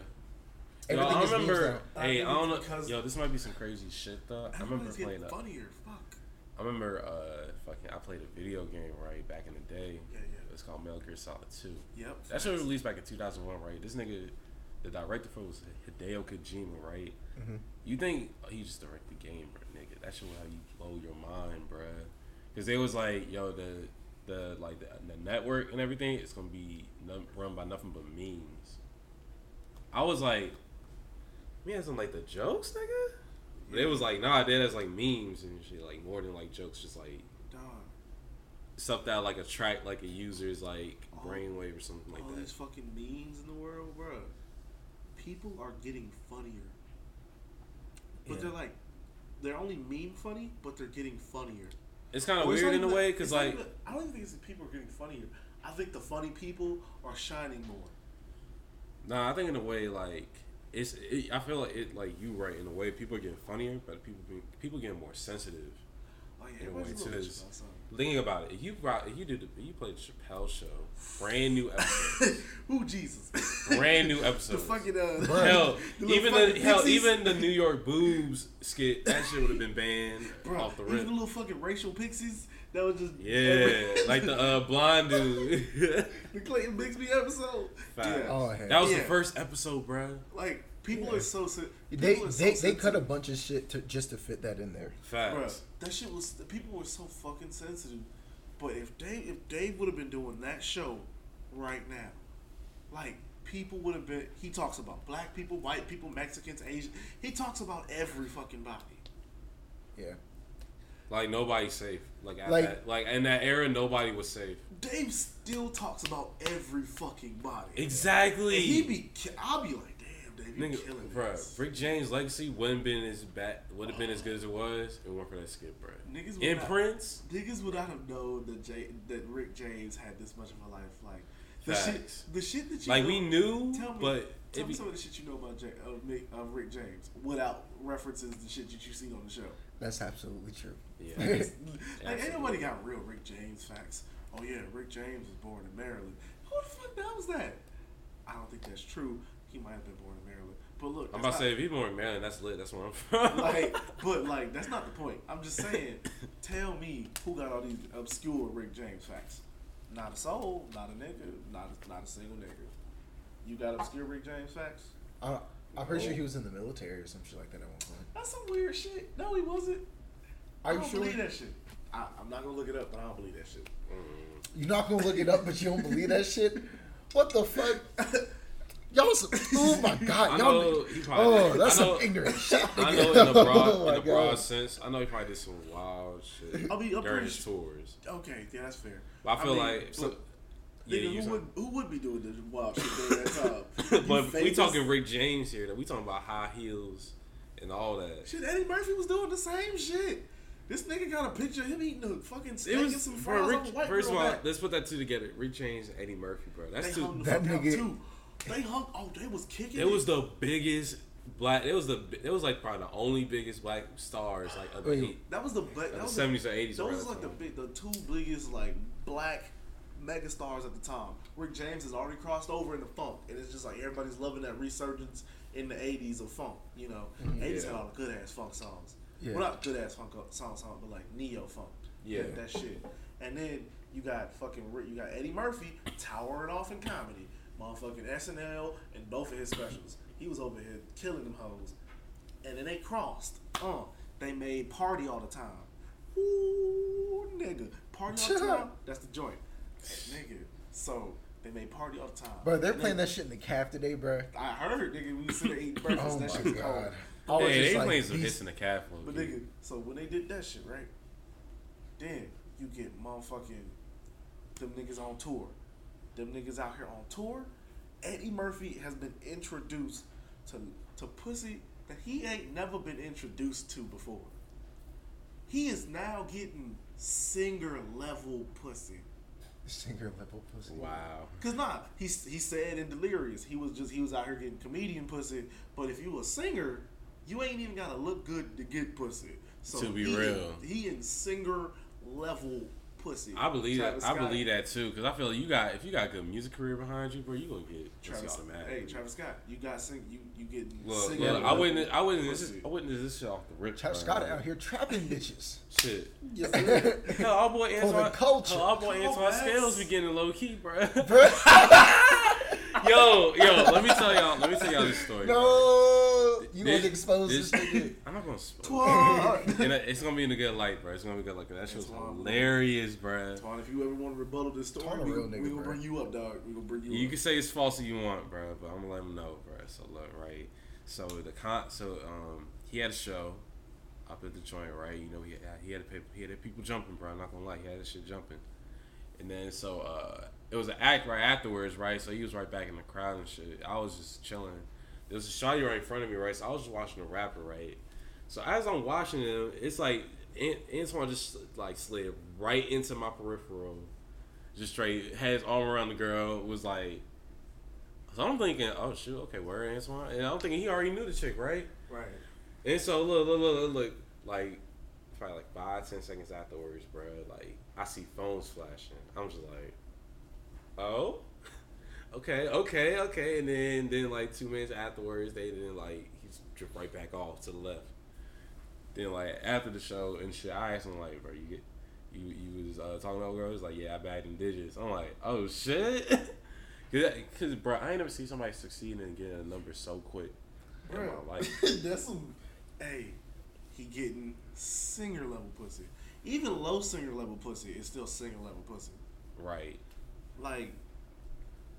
Yo, I remember. now. I Hey, I don't know. because- Yo, this might be some crazy shit though. I remember Everybody's playing. getting A, funnier. Fuck. I remember uh, fucking. I played a video game right back in the day. Yeah, yeah. It's called Metal Gear Solid Two. Yep. That show was released back in 2001, right? This nigga, the director for it was Hideo Kojima, right? Mhm. You think oh, he just directed the game, bro, nigga? That shit will have you blow your mind, bruh. Because they was like, yo, the the like the, the network and everything, it's gonna be run by nothing but memes. I was like, me had some like the jokes, nigga. But it was like, nah, that as like memes and shit, like more than like jokes, just like Dog. stuff that like attract like a user's like Oh. brainwave or something like all that. these fucking memes in the world, bro. People are getting funnier, but Yeah. they're like, they're only meme funny, but they're getting funnier. It's kind of weird in a way because like even- I don't even think it's that people are getting funnier. I think the funny people are shining more. Nah, I think in a way like it's. It, I feel like it like you right in a way. People are getting funnier, but people be, people getting more sensitive. Like In a way, too, bitch about. Thinking about it, if you brought, if you did, if you played the Chappelle show, brand new episode, Ooh, Jesus. brand new episode. the fucking uh, Hell, the even the fucking hell, pixies. even the New York boobs skit, that shit would have been banned Bro, off the even rip. the little fucking racial pixies that was just Yeah, like the uh, blonde dude. the Clayton Bigsby episode. Yeah. Oh, hey. That was Yeah. the first episode, bro. Like people Yeah. are so sen- They people are so they, they cut a bunch of shit to just to fit that in there. Bruh, Facts. that shit was people were so fucking sensitive. But if Dave if Dave would have been doing that show right now, like people would have been he talks about black people, white people, Mexicans, Asian. He talks about every fucking body. Yeah. Like nobody's safe. Like at Like- that, like in that era, nobody was safe. Dave still talks about every fucking body. Exactly. And he be ki- I'll be like, damn, Nigga, killing bro, this. Rick James' legacy wouldn't been as bad, would have been as good as it was. It weren't for that skit, bro. Niggas would In not- Prince, Niggas would not have known that Jay, that Rick James had this much of a life. Like the Facts. shit, the shit that you like know, we knew, Tell me, but tell me be, some of the shit you know about Jay, of, Nick, of Rick James without references to shit that you seen on the show. That's absolutely true. yeah, like ain't nobody got real Rick James facts. Oh yeah, Rick James was born in Maryland. Who the fuck knows that? I don't think that's true. He might have been born in Maryland. But look, I'm about to say if he's born in Maryland, that's lit. That's where I'm from. like, but like that's not the point. I'm just saying. tell me who got all these obscure Rick James facts? Not a soul, not a nigga, not a, not a single nigga. You got obscure Rick James facts? Uh, I'm pretty sure he was in the military or some shit like that at one point. That's some weird shit. No, he wasn't. Are I you don't sure? believe that shit. I, I'm not gonna look it up, but I don't believe that shit. You're not gonna look it up, but you don't believe that shit. What the fuck? Y'all, some, oh my god, y'all. know probably oh, that's I know- some ignorant shit. I know in the broad, oh in the oh broad sense, I know he probably did some wild shit I mean, I'm during pretty his sure- tours. Okay, yeah, that's fair. But I feel mean, like so, but, yeah, nigga, who saw- would who would be doing this wild shit during that time? You but we famous? talking Rick James here. Though. We talking about high heels and all that. Shit, Eddie Murphy was doing the same shit. This nigga got a picture of him eating a fucking steak It and was some bro, Rick, on a white first of all, back. let's put that two together. Rick James and Eddie Murphy, bro. That's They two. the That fuck out nigga- too. They hung. Oh, they was kicking. It was the biggest black. It was the it was like probably the only biggest black stars like of the Wait. eight, That was the bla- of that the was seventies or eighties. Those was like the big, the two biggest like black mega stars at the time. Rick James has already crossed over into funk, and it's just like everybody's loving that resurgence in the '80s of funk. You know, mm-hmm. '80s had all the good ass funk songs. Yeah. Well, not good ass funk uh, songs, song, but like neo funk. Yeah. that, that shit. And then you got fucking Rick- you got Eddie Murphy towering off in comedy, motherfucking SNL and both of his specials. He was over here killing them hoes, and then they crossed. Uh, they made party all the time. Ooh, nigga, party all the time. That's the joint, nigga. So they made party all the time. Bro, they're And playing then- that shit in the calf today, bro. I heard, nigga. We was sitting there eating breakfast. Oh that my shit was god. cold. I was Hey, just they like, playing some these- hits in the calf. But low-key. nigga, so when they did that shit, right? Then you get motherfucking them niggas on tour. Them niggas out here on tour. Eddie Murphy has been introduced to to pussy that he ain't never been introduced to before. He is now getting singer level pussy. Singer level pussy. Wow. Cause nah, he he said in Delirious he was just he was out here getting comedian pussy. But if you a singer, you ain't even gotta look good to get pussy. So To be he real. he in singer level pussy. I believe Travis that. I believe that too, because I feel like you got if you got a good music career behind you, bro, you gonna get Travis, automatically. hey Travis Scott, you got sing you you getting Look, singer look, I wouldn't. I wouldn't. This, pussy. I wouldn't. This shit off the rip. Travis. Scott out here trapping bitches. Shit. Yes. Hell, our boy For the Antoine. culture. Hell, our boy Antoine Max. Scales be getting low key, bro. Bro, yo, yo, let me tell y'all. Let me tell y'all this story. bro. no, you This- gonna expose this, this- nigga. I'm not gonna. expose. Twan, and it's gonna be in a good light, bro. It's gonna be good. Like that shit was hilarious, bro. Twan, if you ever want to rebuttal this story, Twan we, real we gonna bro. bring you up, dog. We gonna bring you, up. You up. can say it's false if you want, bro, but I'm gonna let him know, bro. So look, right. So the con, so um, he had a show up at the joint, right? You know, he had, he had people, he had people jumping, bro. I'm not gonna lie, he had this shit jumping. And then so uh, it was an act right afterwards, right? So he was right back in the crowd and shit. I was just chilling. There was a shotty right in front of me, right? So I was just watching the rapper, right? So as I'm watching him, it's like An- Antoine just like slid right into my peripheral, just straight had his arm around the girl. Was like, so I'm thinking, oh shoot, okay, where Antoine? And I'm thinking he already knew the chick, right? right. And so look, look, look, look, look, like probably like five, ten seconds afterwards, bro. Like I see phones flashing. I'm just like, oh, okay, okay, okay. And then then like two minutes afterwards, they then like he dripped right back off to the left. Then like after the show and shit, I asked him like, bro, you get. You, you was uh, talking about girls like yeah I bagged in digits. I'm like oh shit, cause, cause bro I ain't never seen somebody succeed in getting a number so quick. in Bro, my life. that's some. Hey, he getting singer level pussy. Even low singer level pussy is still singer level pussy. Right. Like,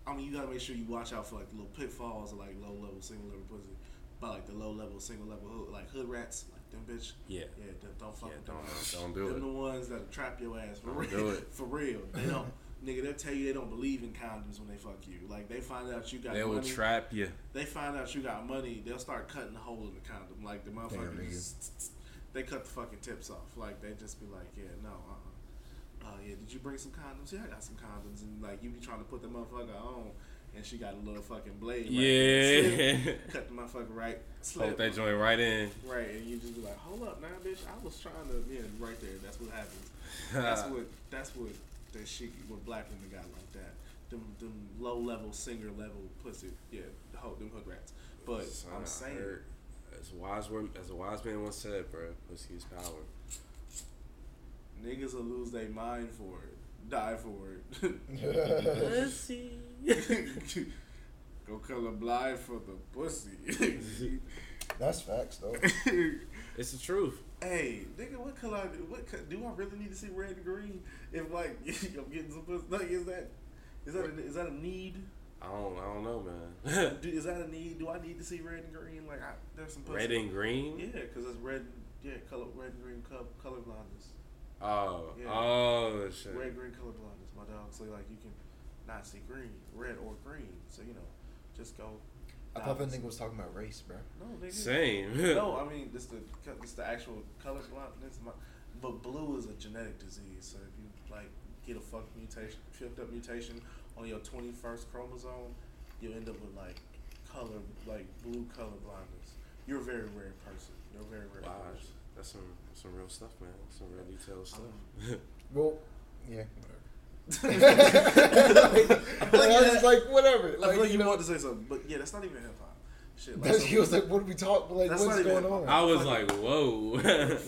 I mean, you gotta make sure you watch out for like little pitfalls of like low level single level pussy. But like the low level single level hood, like hood rats, like them bitch. Yeah. Yeah, them, don't fuck Yeah, don't- them. don't do them it. the ones that trap your ass for Don't real. For real. They don't. Nigga, they'll tell you they don't believe in condoms when they fuck you. Like they find out you got They will money. trap you. they find out you got money, they'll start cutting the hole in the condom. Like the motherfuckers, nigga. just, they cut the fucking tips off. Like they just be like, yeah, no, uh, uh, uh yeah. Did you bring some condoms? Yeah, I got some condoms. And like you be trying to put the motherfucker on, and she got a little fucking blade. right there. Yeah. Cut the motherfucker right. Slip. Poke that joint right in. Right, and you just be like, hold up, now, bitch. I was trying to, yeah, right there. That's what happens. That's what. That's what that shit. What black women got like that. Them, them low level singer level pussy. Yeah, the whole them hood rats. But I'm saying, heard- as wise word- as a wise man once said, bro, pussy is power. Niggas will lose their mind for it, die for it. Pussy. Go color blind for the pussy. That's facts, though. it's the truth. hey, nigga, what color? What co- do I really need to see red and green? If like I'm getting some pussy, like is that is that a, is that a need? I don't. I don't know, man. Do, is that a need? Do I need to see red and green? Like, I, there's some pussy. Red and green. Yeah, because it's red. Yeah, color red and green color, color blindness. Oh. Yeah. Oh shit. Red green color blindness, my dog. So like you can not see green, red or green. So you know, just go. I thought that opposite. nigga was talking about race, bro. No, nigga. Same. no, I mean this the this the actual color blindness. My, but blue is a genetic disease. So if you like get a fucked mutation, fucked up mutation on your twenty first chromosome, you end up with like color like blue color blindness. you're a very rare person. You're a very rare Wow, person. That's some some real stuff, man. Some real detailed stuff. Well, yeah, whatever. like, I was like, whatever. I feel Like, like you you know, want to say something, but yeah, that's not even hip hop. Shit, like that's, he was like, what are we talking? Like, what's not even going on? I was like, whoa.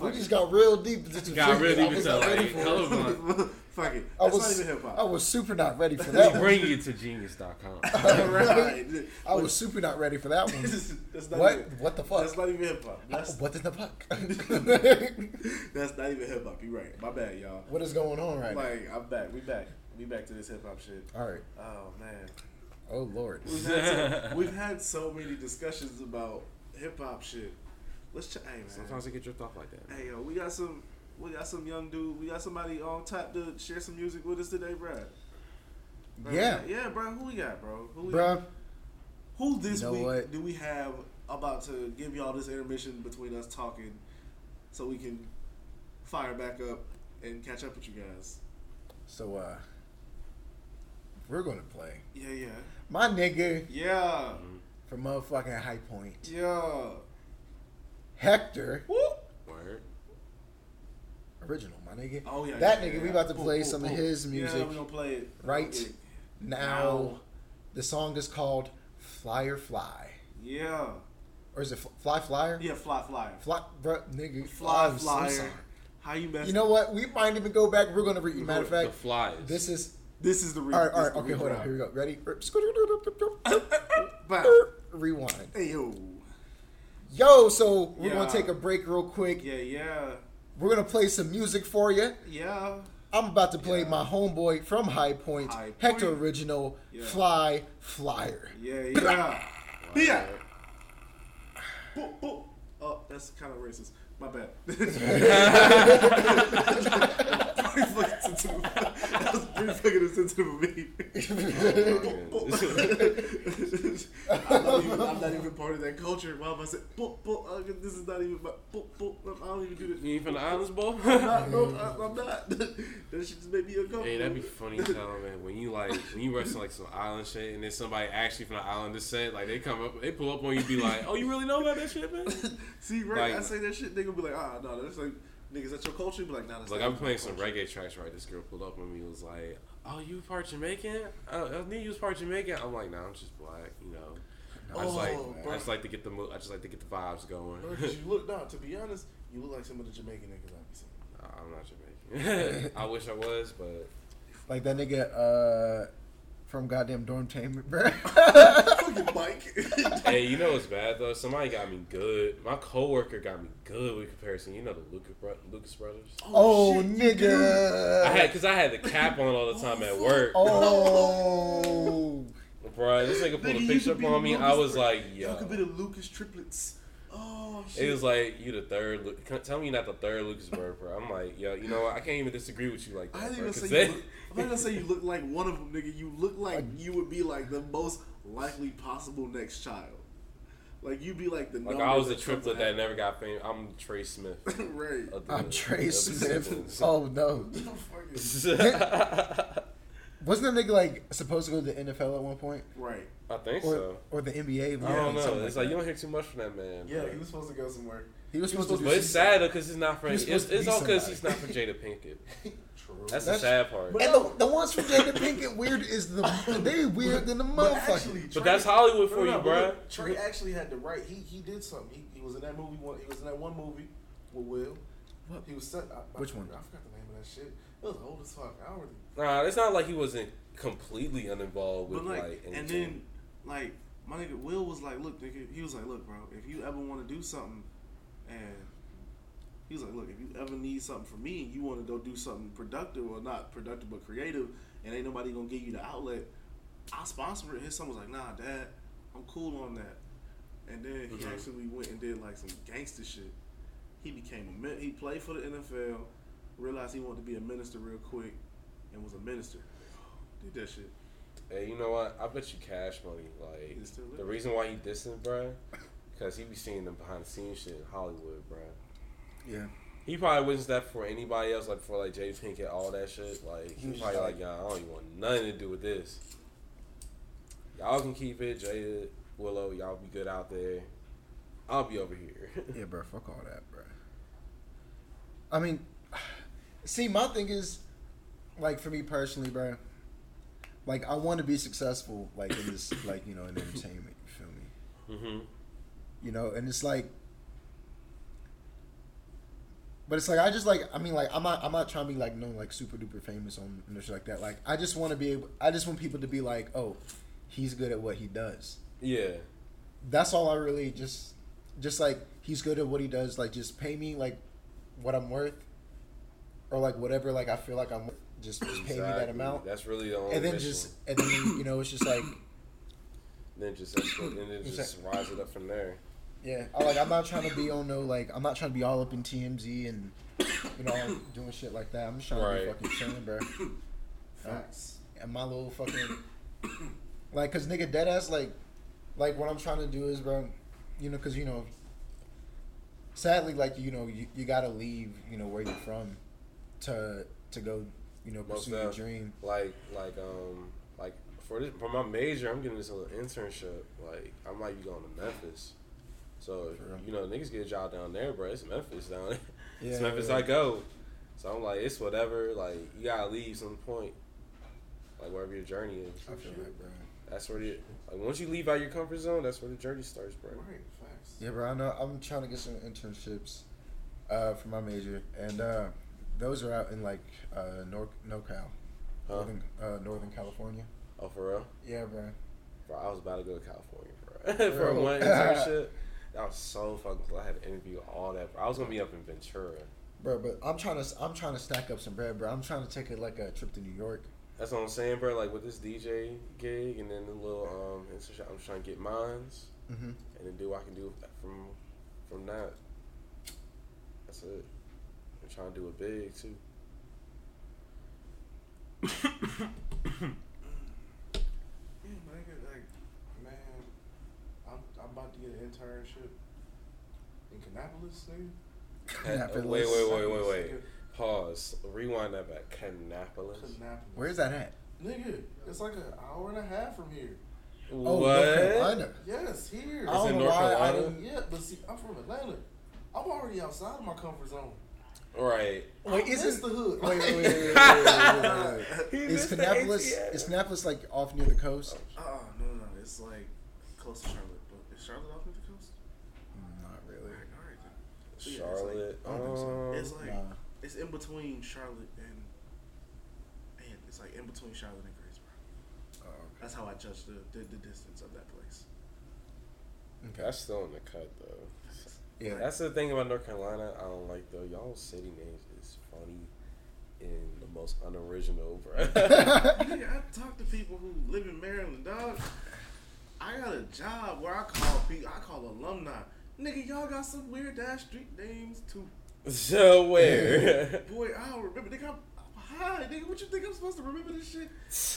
we just got real deep into some Got real I deep was into, not ready like, for. colorblind. Fuck it. I was, not even hip I was super not ready for that one. Bring you to genius.com. right. I was super not ready for that one. that's not What? Even, What the fuck? That's not even hip hop. That's, what in the fuck? that's not even hip hop. You're right. My bad, y'all. what is going on right Like I'm back. We back. We back to this hip hop shit. All right. Oh man. Oh lord. We've had so, we've had so many discussions about hip hop shit. Let's check. Hey man. Sometimes it get drift off like that. Hey yo, we got some. We got some young dude. We got somebody on tap to share some music with us today, Brad. Bro, Yeah. yeah, bro. Who we got, bro? Who we Bruh, Who this You know week what? do we have about to give y'all this intermission between us talking, so we can fire back up and catch up with you guys? so uh, we're gonna play Yeah, yeah, my nigga yeah, from motherfucking High Point, yeah. Hector, Word. original, my nigga. Oh yeah, That yeah, nigga, yeah, we about to play boom, some of boom. his Yeah, music we gonna play it right Yeah. now. The song is called Flyer Fly, Yeah, or is it Fly Flyer? yeah. Fly, flyer, Fly, bruh, nigga. fly, oh, I'm so flyer. How you mess? You know what? We might even go back. We're gonna read. Matter of fact, The fact, flies. this is this is the real. all right. All right. Okay, hold on. Here we go. Ready? Rewind. Hey yo, Yo, so we're Yeah. gonna take a break real quick. yeah, yeah, We're gonna play some music for you. yeah. I'm about to play Yeah. my homeboy from High Point, High Hector Original, Yeah. Fly Flyer. Yeah, yeah. yeah. Boop, boop. Oh, that's kind of racist. My bad. pretty. That was pretty fucking sensitive of me. I'm, not even, I'm not even part of that culture. Why am I saying, boop, boop, uh, this is not even my, boop, boop, I don't even do this. You ain't from the Islands, Bowl? I'm not, no, I, I'm not. that shit just made me uncomfortable. Hey, that'd be funny as hell, man. When you like, when you wrestle like some island shit, and then somebody actually from the island to say, like, they come up, they pull up on you, be like, "Oh, you really know about that shit, man?" See, right? I say that shit, they gonna be like, ah, no, that's like, niggas, that's your culture. Be like, nah, that's Like, not I'm my playing some culture. reggae tracks, right? This girl pulled up on me, was like, "Oh, you part Jamaican? Oh, I knew you was part Jamaican." I'm like, "Nah, I'm just black, you know." I just like, Oh, I just like to get the, mo- I just like to get the vibes going. Bro, 'cause you look, nah, to be honest, you look like some of the Jamaican niggas I be seeing. Nah, I'm not Jamaican. I wish I was, but Like that nigga uh, from goddamn Dormtainment, bro. Fucking Mike. hey, you know what's bad though? Somebody got me good. My coworker got me good with comparison. You know the Lucas, bro- Lucas brothers. oh, oh shit, nigga. I had because I had the cap on all the oh, time at work. Oh. Bro, this nigga pulled Nigga, a picture up on the me. I was bro- like, Y'all yo. could be the Lucas triplets. Oh shit. It was like you the third. Lu- Tell me you're not the third Lucas Lucasburg, bro. I'm like, yo, you know what? I can't even disagree with you like I that, didn't bro. even 'cause say they- you look, I'm not gonna say you look like one of them, nigga. You look like you would be like the most likely possible next child. Like you'd be like the like I was a triplet that never got famous. I'm Trey Smith. right. the- I'm Trey Smith. Oh no. Wasn't that nigga like supposed to go to the NFL at one point, right. I think or so. or the NBA? I don't know. It's like that. you don't hear too much from that man. Yeah, bro. he was supposed to go somewhere. he was he was supposed to. But do it's sad because he's not from. He's It's, it's all because somebody. he's not from Jada Pinkett. True. That's, That's- the sad part. And the, the ones from Jada Pinkett weird is the they weird than the But motherfucker. actually, But that's Hollywood for no, you, but bruh. Trey actually had the right. He he did something. He, he was in that movie. One, he was in that one movie with Will. What? He was set. I, I Which one? I forgot the name of that shit. It was old as fuck. I don't really. Nah, it's not like he wasn't completely uninvolved with like, like, and then like my nigga Will was like, look, nigga. He was like, look, bro. If you ever want to do something, and he was like, look, if you ever need something from me, and you want to go do something productive or not productive but creative, and ain't nobody gonna give you the outlet, I'll sponsor it. His son was like, nah, dad, I'm cool on that. And then he Mhm. actually went and did like some gangster shit. He became a min- he played for the NFL, realized he wanted to be a minister real quick, and was a minister. Did that shit. Hey, you know what? I bet you Cash Money. Like the reason why he distant, bruh, because he be seeing the behind the scenes shit in Hollywood, bruh. Yeah. He probably witnessed that for anybody else, like for like Jay Pinkett, all that shit. Like he He probably like- like, y'all, I don't even want nothing to do with this. Y'all can keep it, Jada, Willow. Y'all be good out there. I'll be over here. Yeah, bro. Fuck all that, bro. I mean, see, my thing is, like, for me personally, bro. Like, I want to be successful, like in this, like you know, in entertainment. You feel me? Mm-hmm. You know, and it's like, but it's like I just like I mean like I'm not I'm not trying to be like no like super duper famous on and shit like that. Like I just want to be able. I just want people to be like, oh, he's good at what he does. Yeah. that's all I really just just like he's good at what he does. Like just pay me like what I'm worth, or like whatever like I feel like I'm. worth. Just, just pay me that amount, That's really the only. and then mission. just and then you know it's just like then just and then just rise it up from there. Yeah. I like I'm not trying to be on no like I'm not trying to be all up in TMZ and you know doing shit like that. I'm just trying to be fucking chilling, bro. Facts. and my little fucking like, cause nigga, dead ass like, like what I'm trying to do is, bro, you know, cause you know, sadly, like you know, you, you gotta leave, you know, where you're from, to to go, you know, Most pursue your dream. Like like um like for this for my major, I'm getting this little internship. Like I might be going to Memphis. So you know, niggas get a job down there, bro. It's Memphis down there. it's Yeah, Memphis yeah. I go. So I'm like, it's whatever. Like you gotta leave some point. Like wherever your journey is. I feel that, bro. That's where you like once you leave out your comfort zone, that's where the journey starts, bro. Right. Facts. Yeah, bro. I know. I'm trying to get some internships, uh, for my major, and uh, those are out in like uh, Nor NoCal, Huh? Northern uh, Northern California. Oh, for real? Yeah, bro. Bro, I was about to go to California, bro. for Bro. one internship. That was so fucking cool. I had to interview all that. Bro. I was gonna be up in Ventura. Bro, but I'm trying to I'm trying to stack up some bread, bro. I'm trying to take a, like a trip to New York. That's what I'm saying, bro. Like with this DJ gig and then the little um, I'm just trying to get mines Mm-hmm. and then do what I can do from from that. That's it. I'm trying to do it big too. Yeah, nigga, like, man, I'm, I'm about to get an internship in Kannapolis, nigga. Wait, wait, wait, wait, wait. Pause. Rewind that back. Kannapolis. Kannapolis. Where's that at? Nigga, it's like an hour and a half from here. Oh, what? North Carolina. Yes, here. it North Carolina? yeah, but see, I'm from Atlanta. I'm already outside of my comfort zone. Right. Wait, I is this the hood? Wait, wait, wait, wait, wait, wait, wait, wait. Is missed the Kannapolis ATL. is Kannapolis like off near the coast? Oh no, no, no, it's like close to Charlotte. But is Charlotte off the coast? Not really. Alright, alright then. So, yeah, it's Charlotte. I don't think so. um, It's like Nah. it's in between Charlotte and and it's like in between Charlotte and Greensboro. Oh, okay. That's how I judge the, the, the distance of that place. Okay. That's still in the cut though. yeah. That's the thing about North Carolina. I don't like though. Y'all city names is funny in the most unoriginal, bro. Nigga, I talk to people who live in Maryland, dog. I got a job where I call people, I call alumni. Nigga, y'all got some weird ass street names too. so where? Boy, I don't remember. Nigga, I'm, high. Nigga, what you think I'm supposed to remember this shit?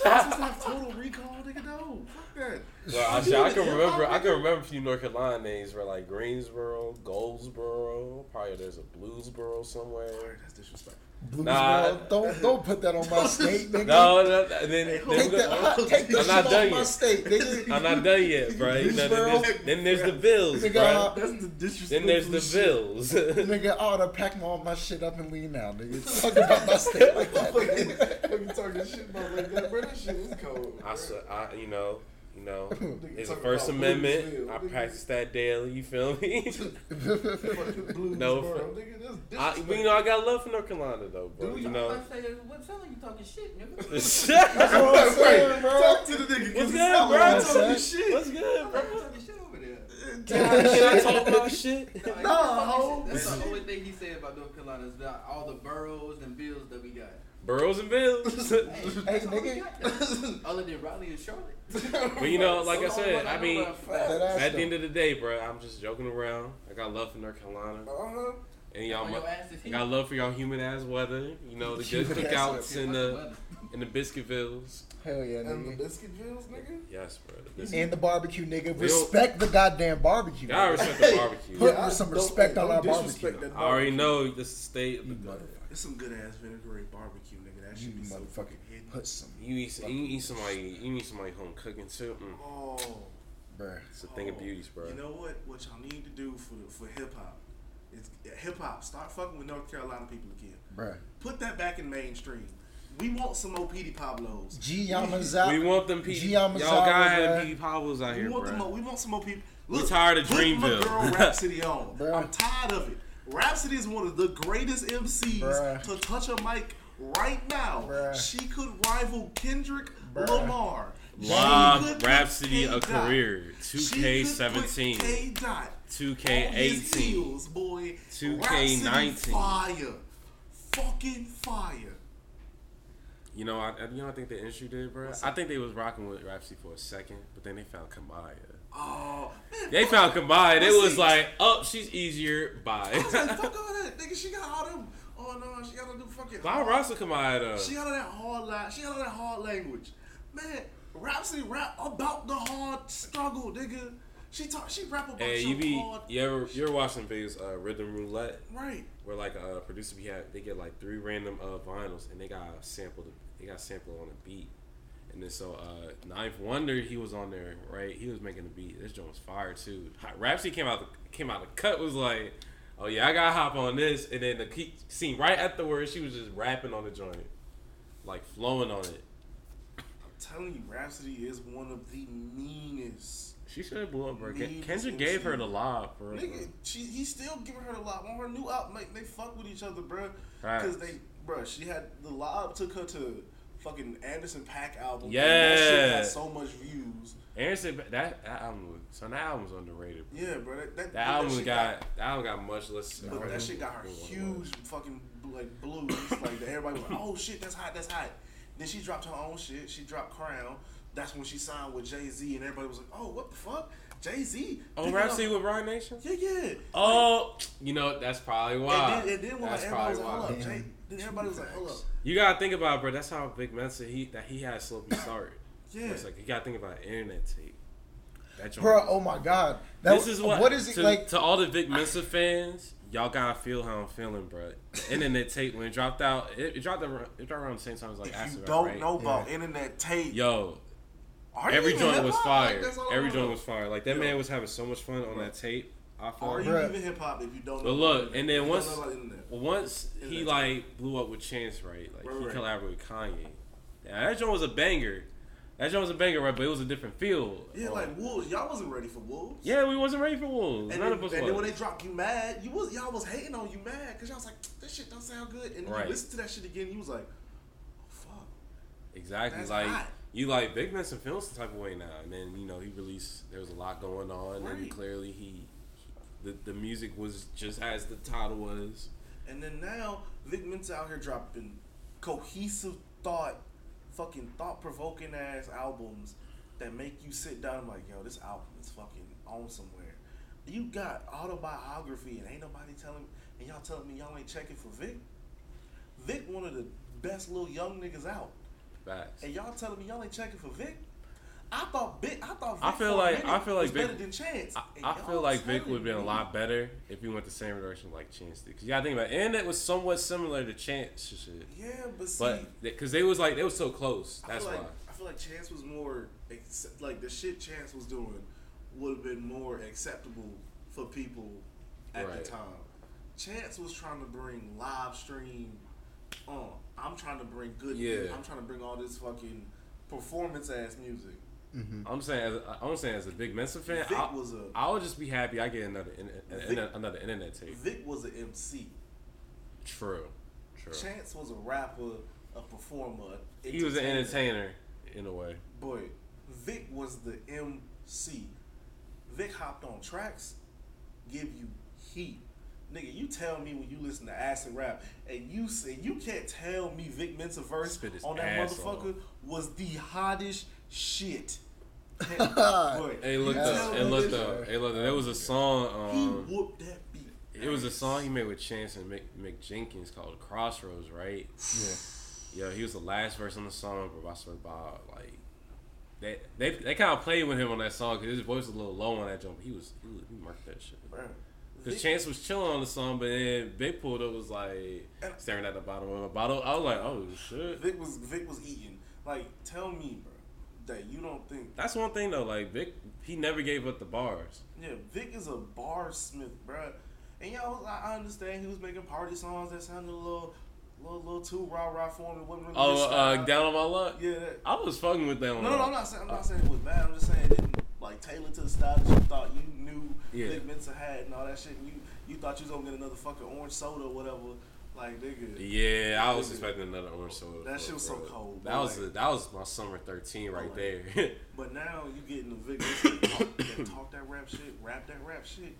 I'm supposed to have total recall, nigga. No, fuck that. Well, I, I can remember. I can remember a few North Carolina names were like Greensboro, Goldsboro. Probably there's a Bluesboro somewhere. That's disrespectful. Bluesboro. Nah. Don't don't put that on my state, nigga. No, no, no then, then Hey, we Take go- that, take that I'm not off done yet. state, nigga. I'm not done yet, bro. You know, then, there's, then there's the bills, Nigga, bro. uh, That's the disrespectful Then there's the bills. Nigga, I ought to pack all my shit up and leave now, nigga. Talk about my state like that. nigga. Fucking talking shit about like that, bro. That shit is cold. I, s- I- you know, you know, it's the First Amendment. I practice that daily. You feel me? No, bro. for- I, you know, I got love for North Carolina though, bro. Do You you? know. I say, what sound like you talking shit, nigga? What's That's what I'm saying, bro. Talk to the nigga. 'cause good, I'm bro? talking shit. What's good, I'm bro? talking shit over there. Can I, talk about shit? No, he Nah, talking ho. shit. That's the only thing he said about North Carolina is about all the boroughs and bills that we got. Burrows and Bills. Hey, Hey, that's all we nigga. Other than Raleigh and Charlotte. but you know, like I said, only I mean, know about facts. That ass at though. the end of the day, bro, I'm just joking around. I got love for North Carolina, Uh-huh. and y'all, On mu- your ass is I got love for y'all human ass weather. You know, the good cookouts Yeah, in the weather. in the Biscuitvilles. Hell yeah, nigga. And the nigga. Biscuitvilles, nigga? Yes, bro. The. And the barbecue, nigga. Respect the goddamn barbecue. Gotta nigga. respect the barbecue. Put I some don't- respect don't on our disrespect barbecue. I already barbecue. know the state of the. motherfucker. It's some good ass vinegary barbecue, nigga. That You should be motherfucking fucking hidden. put some. You eat, you eat somebody, you eat somebody home cooking too. Mm. Oh, Bruh. It's a thing of beauties, bro. You know what? What y'all need to do for the, for hip hop is hip hop. Start fucking with North Carolina people again. Bruh. Put that back in mainstream. We want some more Petey Pablos. G Yamazawa. we want them P. G Y'all Yamazawa, gotta have bruh. them P. Pablos out We here, want, the bro. more, we want some more people. We're tired of put Dreamville. My girl Rapsody on. Bruh. I'm tired of it. Rapsody is one of the greatest MCs Bruh. to touch a mic right now. Bruh. She could rival Kendrick Bruh. Lamar. She Rob could Rapsody a K. Dot. career. 2K17. K. Dot. 2K18. on heels, boy. 2K19. Rapsody Fire. Fucking fire. You know, I, I- you know, I think the industry did, bro. I think they was rocking with Rapsody for a second, but then they found Kamaiyah. Oh, man, They found Kamaiyah. They was like, oh, she's easier. Bye. I was like, fuck all that. Nigga, she got all them. Oh, no, she got all them fucking. But I rock with Kamaiyah though. She got all that hard line. She got all that hard language. Man, Rapsody rap about the hard struggle, nigga. She talk. She rap about Hey, you be hard. you ever you're watching videos uh, Rhythm Roulette Right. where like a producer be have they get like three random uh, vinyls and they got sampled they got sampled on a beat. And then so uh Ninth Wonder he was on there, right? He was making the beat. This joint was fire too. Rapsody came out the, came out the cut was like, oh yeah, I gotta hop on this. And then the key, scene right afterwards, she was just rapping on the joint, like flowing on it. I'm telling you, Rapsody is one of the meanest. She should have blew up, bro. Kendrick gave her the lob, bro. Nigga, she he's still giving her the lob on her new album. Like, they fuck with each other, bro. Because they, bro, she had the lob took her to fucking Anderson .Paak album. Yeah. that shit had so much views. Anderson, that, that album, was- so that album's underrated. Bro. Yeah, bro. That, that, That album shit got, that album got much less. But that shit got her huge fucking like blues. like everybody was like, "Oh shit, that's hot, that's hot." Then she dropped her own shit. She dropped Crown. That's when she signed with Jay Z, and everybody was like, "Oh, what the fuck, Jay Z?" Oh, Rapsody with Roc Nation. Yeah, yeah. Oh, you know that's probably why. And then, and then when like, that's everybody was probably like, why. "Hold up, Jay," then everybody was like, "Hold up." You gotta think about, it, bro. That's how Vic Mensa he that he had Slopey start. Yeah. it's like you gotta think about internet tape. That joint- Bro, oh my god. That this was, is what. what is it to, like? to all the Vic Mensa fans? Y'all gotta feel how I'm feeling, bro. Internet tape when it dropped out, it, it dropped around, it dropped around the same time as like If Acid you don't right? know about internet tape, Yo, every joint was fire. Like, that's all I every joint was fire. Like that Yo. man was having so much fun on that tape. I felt. Are you Bruh. even hip hop if you don't know? But look, and then If once don't know about internet. once he Internet. like blew up with Chance, right? Like Right, he right. collaborated with Kanye. Yeah, that joint was a banger. That joint was a banger, right? But it was a different feel. Yeah, Um, like Wolves. Y'all wasn't ready for Wolves. yeah, we wasn't ready for Wolves. And, None then, of us and was. then when they dropped you mad, you was y'all was hating on you mad because y'all was like, this shit don't sound good. And Right. you listen to that shit again, you was like, oh fuck. exactly. That's like hot. you like Big Benson feels the type of way now, and then you know he released. There was a lot going on, and clearly he, he the the music was just as the title was. And then now Vic Mensa out here dropping cohesive thought, fucking thought provoking ass albums that make you sit down and like, yo, this album is fucking on somewhere. You got autobiography and ain't nobody telling and y'all telling me y'all ain't checking for Vic. Vic one of the best little young niggas out. Facts. And y'all telling me y'all ain't checking for Vic? I thought Vic. I thought. Vic I feel like- I feel like Vic- better than Chance. I, I feel like Vic would have been a lot better if he went the same direction like Chance did. Cause you gotta think about, it. and it was somewhat similar to Chance shit. Yeah, but see, But because they was like they was so close, I that's feel why. like I feel like Chance was more like the shit Chance was doing would have been more acceptable for people at Right. the time. Chance was trying to bring live stream. On, I'm trying to bring good. Yeah. I'm trying to bring all this fucking performance ass music. Mm-hmm. I'm saying, as a, I'm saying as a Vic Mensa fan, Vic I, was a I would just be happy I get another in, in- Vic- another internet tape. Vic was an MC. True, true. Chance was a rapper, a performer. He was an entertainer in a way. But Vic was the MC. Vic hopped on tracks, give you heat. Nigga, you tell me when you listen to acid rap and you say you can't tell me Vic Mensa verse on that motherfucker was the hottest shit. Hey, look Yeah. though. Hey, look this- though. Hey, look. There was a song. He Um, whooped that beat. it was a song he made with Chance and Mick, Mick Jenkins called Crossroads, right? Yeah. Yo, he was the last verse on the song, but I swear about like they they they kind of played with him on that song because his voice was a little low on that jump. He was he, was, he marked that shit. Bruh. Because Chance was chilling on the song, but then Big pulled up was like staring at the bottom of the bottle. I was like, oh shit. Vic was Vic was eating. Like, tell me, bro. That you don't think. That's one thing though. Like Vic, he never gave up the bars. Yeah, Vic is a barsmith, bruh. And y'all, I I understand he was making party songs that sounded a little, little, little too rah rah for wasn't really Oh, uh, down on my luck. Yeah. That, I was fucking with that one. no, no, I'm not saying I'm not saying it was bad. I'm just saying it didn't like tailor to the style that you thought you knew Yeah. Vic Mensa had and all that shit. And you you thought you was gonna get another fucking orange soda or whatever. Like nigga. Yeah, I was Nigga. expecting another orange soda. That shit was so cold, That was a, that was my summer thirteen right there. But now you getting the Vic that talk, that talk that rap shit, rap that rap shit,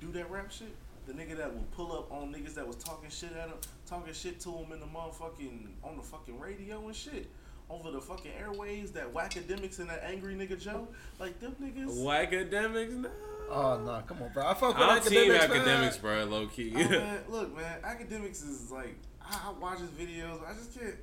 do that rap shit. The nigga that will pull up on niggas that was talking shit at him, talking shit to him in the motherfucking on the fucking radio and shit. Over the fucking airways, that whackademics and that angry nigga Joe, like them niggas. Akademiks, no. Oh no, come on, bro. I fuck with I'm Akademiks, man. Akademiks, bro. Low key. Oh, man, look, man, Akademiks is like I, I watch his videos. I just can't,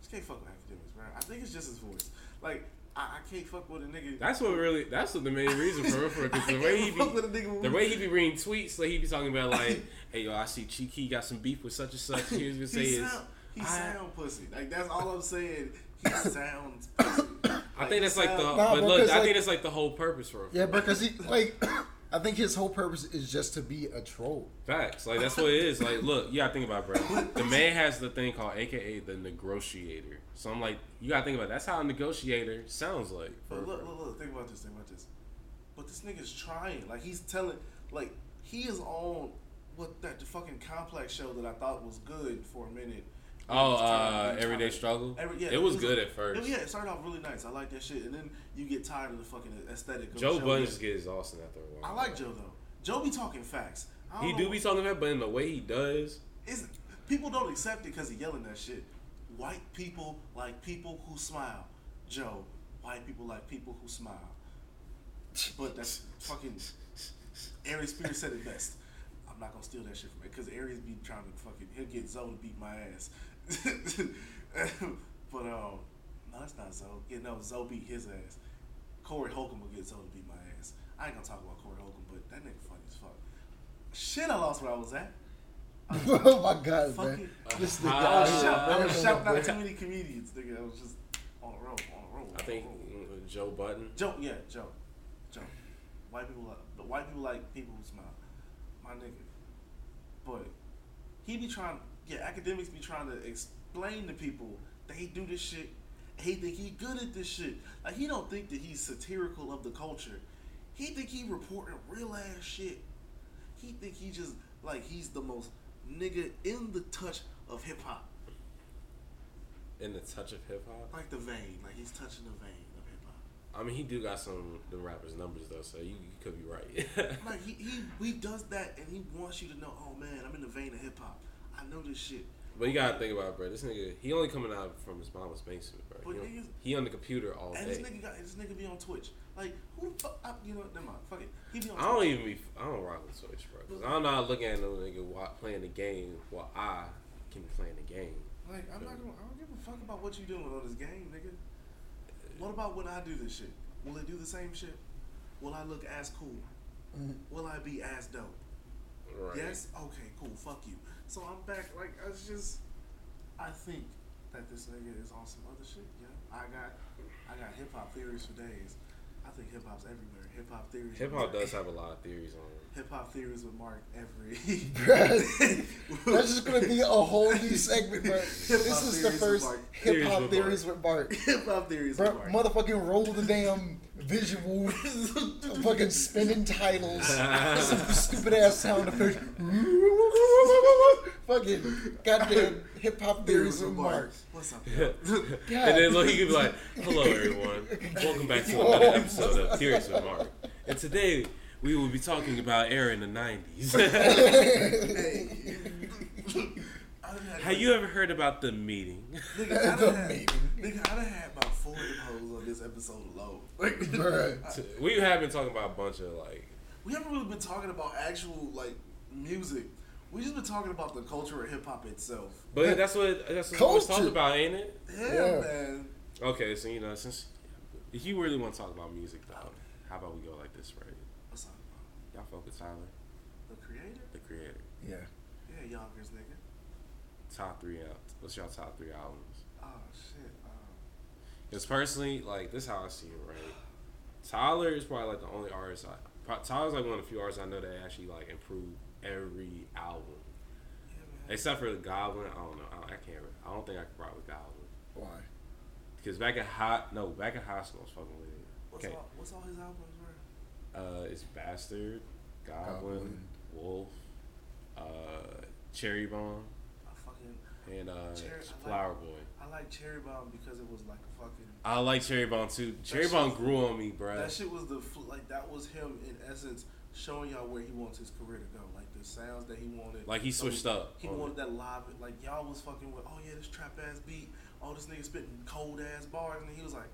just can't fuck with Akademiks, bro. I think it's just his voice. Like I, I can't fuck with a nigga. That's what really. That's what the main reason for for because the way he be, fuck with a nigga the way he be reading tweets, like he be talking about like, hey yo, I see Cheeky got some beef with such and such. Here's what say he is. sound, he I- sound pussy. Like that's all I'm saying. He sounds pussy. I think that's like the. Nah, but bro, look, 'cause, I like- think that's like the whole purpose for. him. Yeah, bro, because he like, I think his whole purpose is just to be a troll. Facts. Like that's what it is. Like, look, you gotta think about it, bro. The man has the thing called AKA the negotiator. So I'm like, you gotta think about it. that's how a negotiator sounds like. But look, look, look. Think about this. Think about this. But this nigga's trying. Like he's telling. Like he is on what that the fucking complex show that I thought was good for a minute. Oh, uh, Everyday. Struggle? Every- yeah, It was good at first. it- yeah, it started off really nice. I like that shit, and then you get tired of the fucking aesthetic. Of Joe. Budden just gets exhausting after a while. I like Joe though. Joe be talking facts. He do be talking that, but in the way he does, is people don't accept it because he yelling that shit. White people like people who smile. Joe, white people like people who smile. But that's fucking. Aries Spears said it best. I'm not gonna steal that shit from him because Aries be trying to fucking. He'll get Zoe to beat my ass. but um, no, it's not Zoe. Yeah, no, Zoe beat his ass. Corey Holcomb will get Zoe to beat my ass. I ain't gonna talk about Corey Holcomb, but that nigga funny as fuck. Shit, I lost where I was at. oh my god, Fuck man! This Uh, nigga I out was, here shout, I was rambling shouting up, out too many comedians, nigga. I was just on a roll, on a roll. I think roll. Joe Budden. Joe, yeah, Joe, Joe. White people, like, the white people like people who smile. My nigga, but he be trying. Yeah, Akademiks be trying to explain to people that he do this shit. He think he good at this shit. Like he don't think that he's satirical of the culture. He think he reporting real ass shit. He think he just like he's the most nigga in the touch of hip hop. In the touch of hip hop. Like the vein, like he's touching the vein of hip hop. I mean, he do got some the rappers' numbers though, so you, you could be right. Like he, he he does that and he wants you to know, oh man, I'm in the vein of hip hop. I know this shit. but you gotta think about it, bro. This nigga, he only coming out from his mama's basement, bro. But He, on- niggas- he on the computer all And this day. nigga got this nigga be on Twitch. Like who the fuck? I, you know, never mind. Fuck it. He be on. I don't even be. I don't rock with Twitch, bro. Cause I'm not looking at no nigga wa- playing the game while I can be playing the game. Like I'm not gonna. I don't give a fuck about what you doing on this game, nigga. What about when I do this shit? Will it do the same shit? Will I look as cool? Mhm. Will I be as dope? Right. Yes. Okay. Cool. Fuck you. So I'm back. Like it's just. I think that this nigga is on some other shit. Yeah. I got. I got hip hop theories for days. I think hip hop's everywhere. Hip hop theories. Hip hop does have a lot of theories on it. Hip hop theories with Mark every. That's just gonna be a whole new segment, bro. This Hip-hop is the theories with first Mark. Hip hop theories with Bart. Hip hop theories Bro, with Mark. motherfucking roll the damn visual, fucking spinning titles, some stupid ass sound effects. fucking goddamn hip hop theories with Mark. What's up, yo? God. And then look, he could be like, "Hello, everyone. Welcome back to another episode of Theories with Mark." And today we will be talking about air in the '90s. I done had, Have you ever heard about the meeting? The meeting. Nigga, I done had about four of them hoes on this episode alone. Like, Bruh. We have been talking about a bunch of like, we haven't really been talking about actual like music. We just been talking about the culture of hip hop itself. but that's what that's what we're Culture. talking about, ain't it? Yeah, Yeah. man. Okay, so you know, since if you really want to talk about music, though, how about we go like this, right? What's up, bro? Y'all fuck with Tyler, The creator? the creator. Yeah. Yeah, Yonkers, nigga. Top three out. What's y'all top three albums? Because personally, like this, is how I see it. Right, Tyler is probably like the only artist. I, pro- Tyler's like one of the few artists I know that actually like improve every album, Yeah, except for the Goblin. I don't know. I, I can't. I don't think I could rock with Goblin. Why? Because back in hot, no, back in high school, I was fucking with it. What's, Okay, all, what's all his albums, were? uh, it's Bastard, Goblin, Goblin. Wolf, uh, Cherry Bomb, I fucking and uh, Cherry- I like- Flower Boy. I like Cherry Bomb because it was like a fucking. I like Cherry Bomb too. Cherry Bomb grew on me, bro. That shit was the like that was him in essence showing y'all where he wants his career to go. Like the sounds that he wanted. Like he switched up. He wanted it. that live. Like y'all was fucking with. Oh yeah, this trap ass beat. Oh this nigga spitting cold ass bars, and he was like,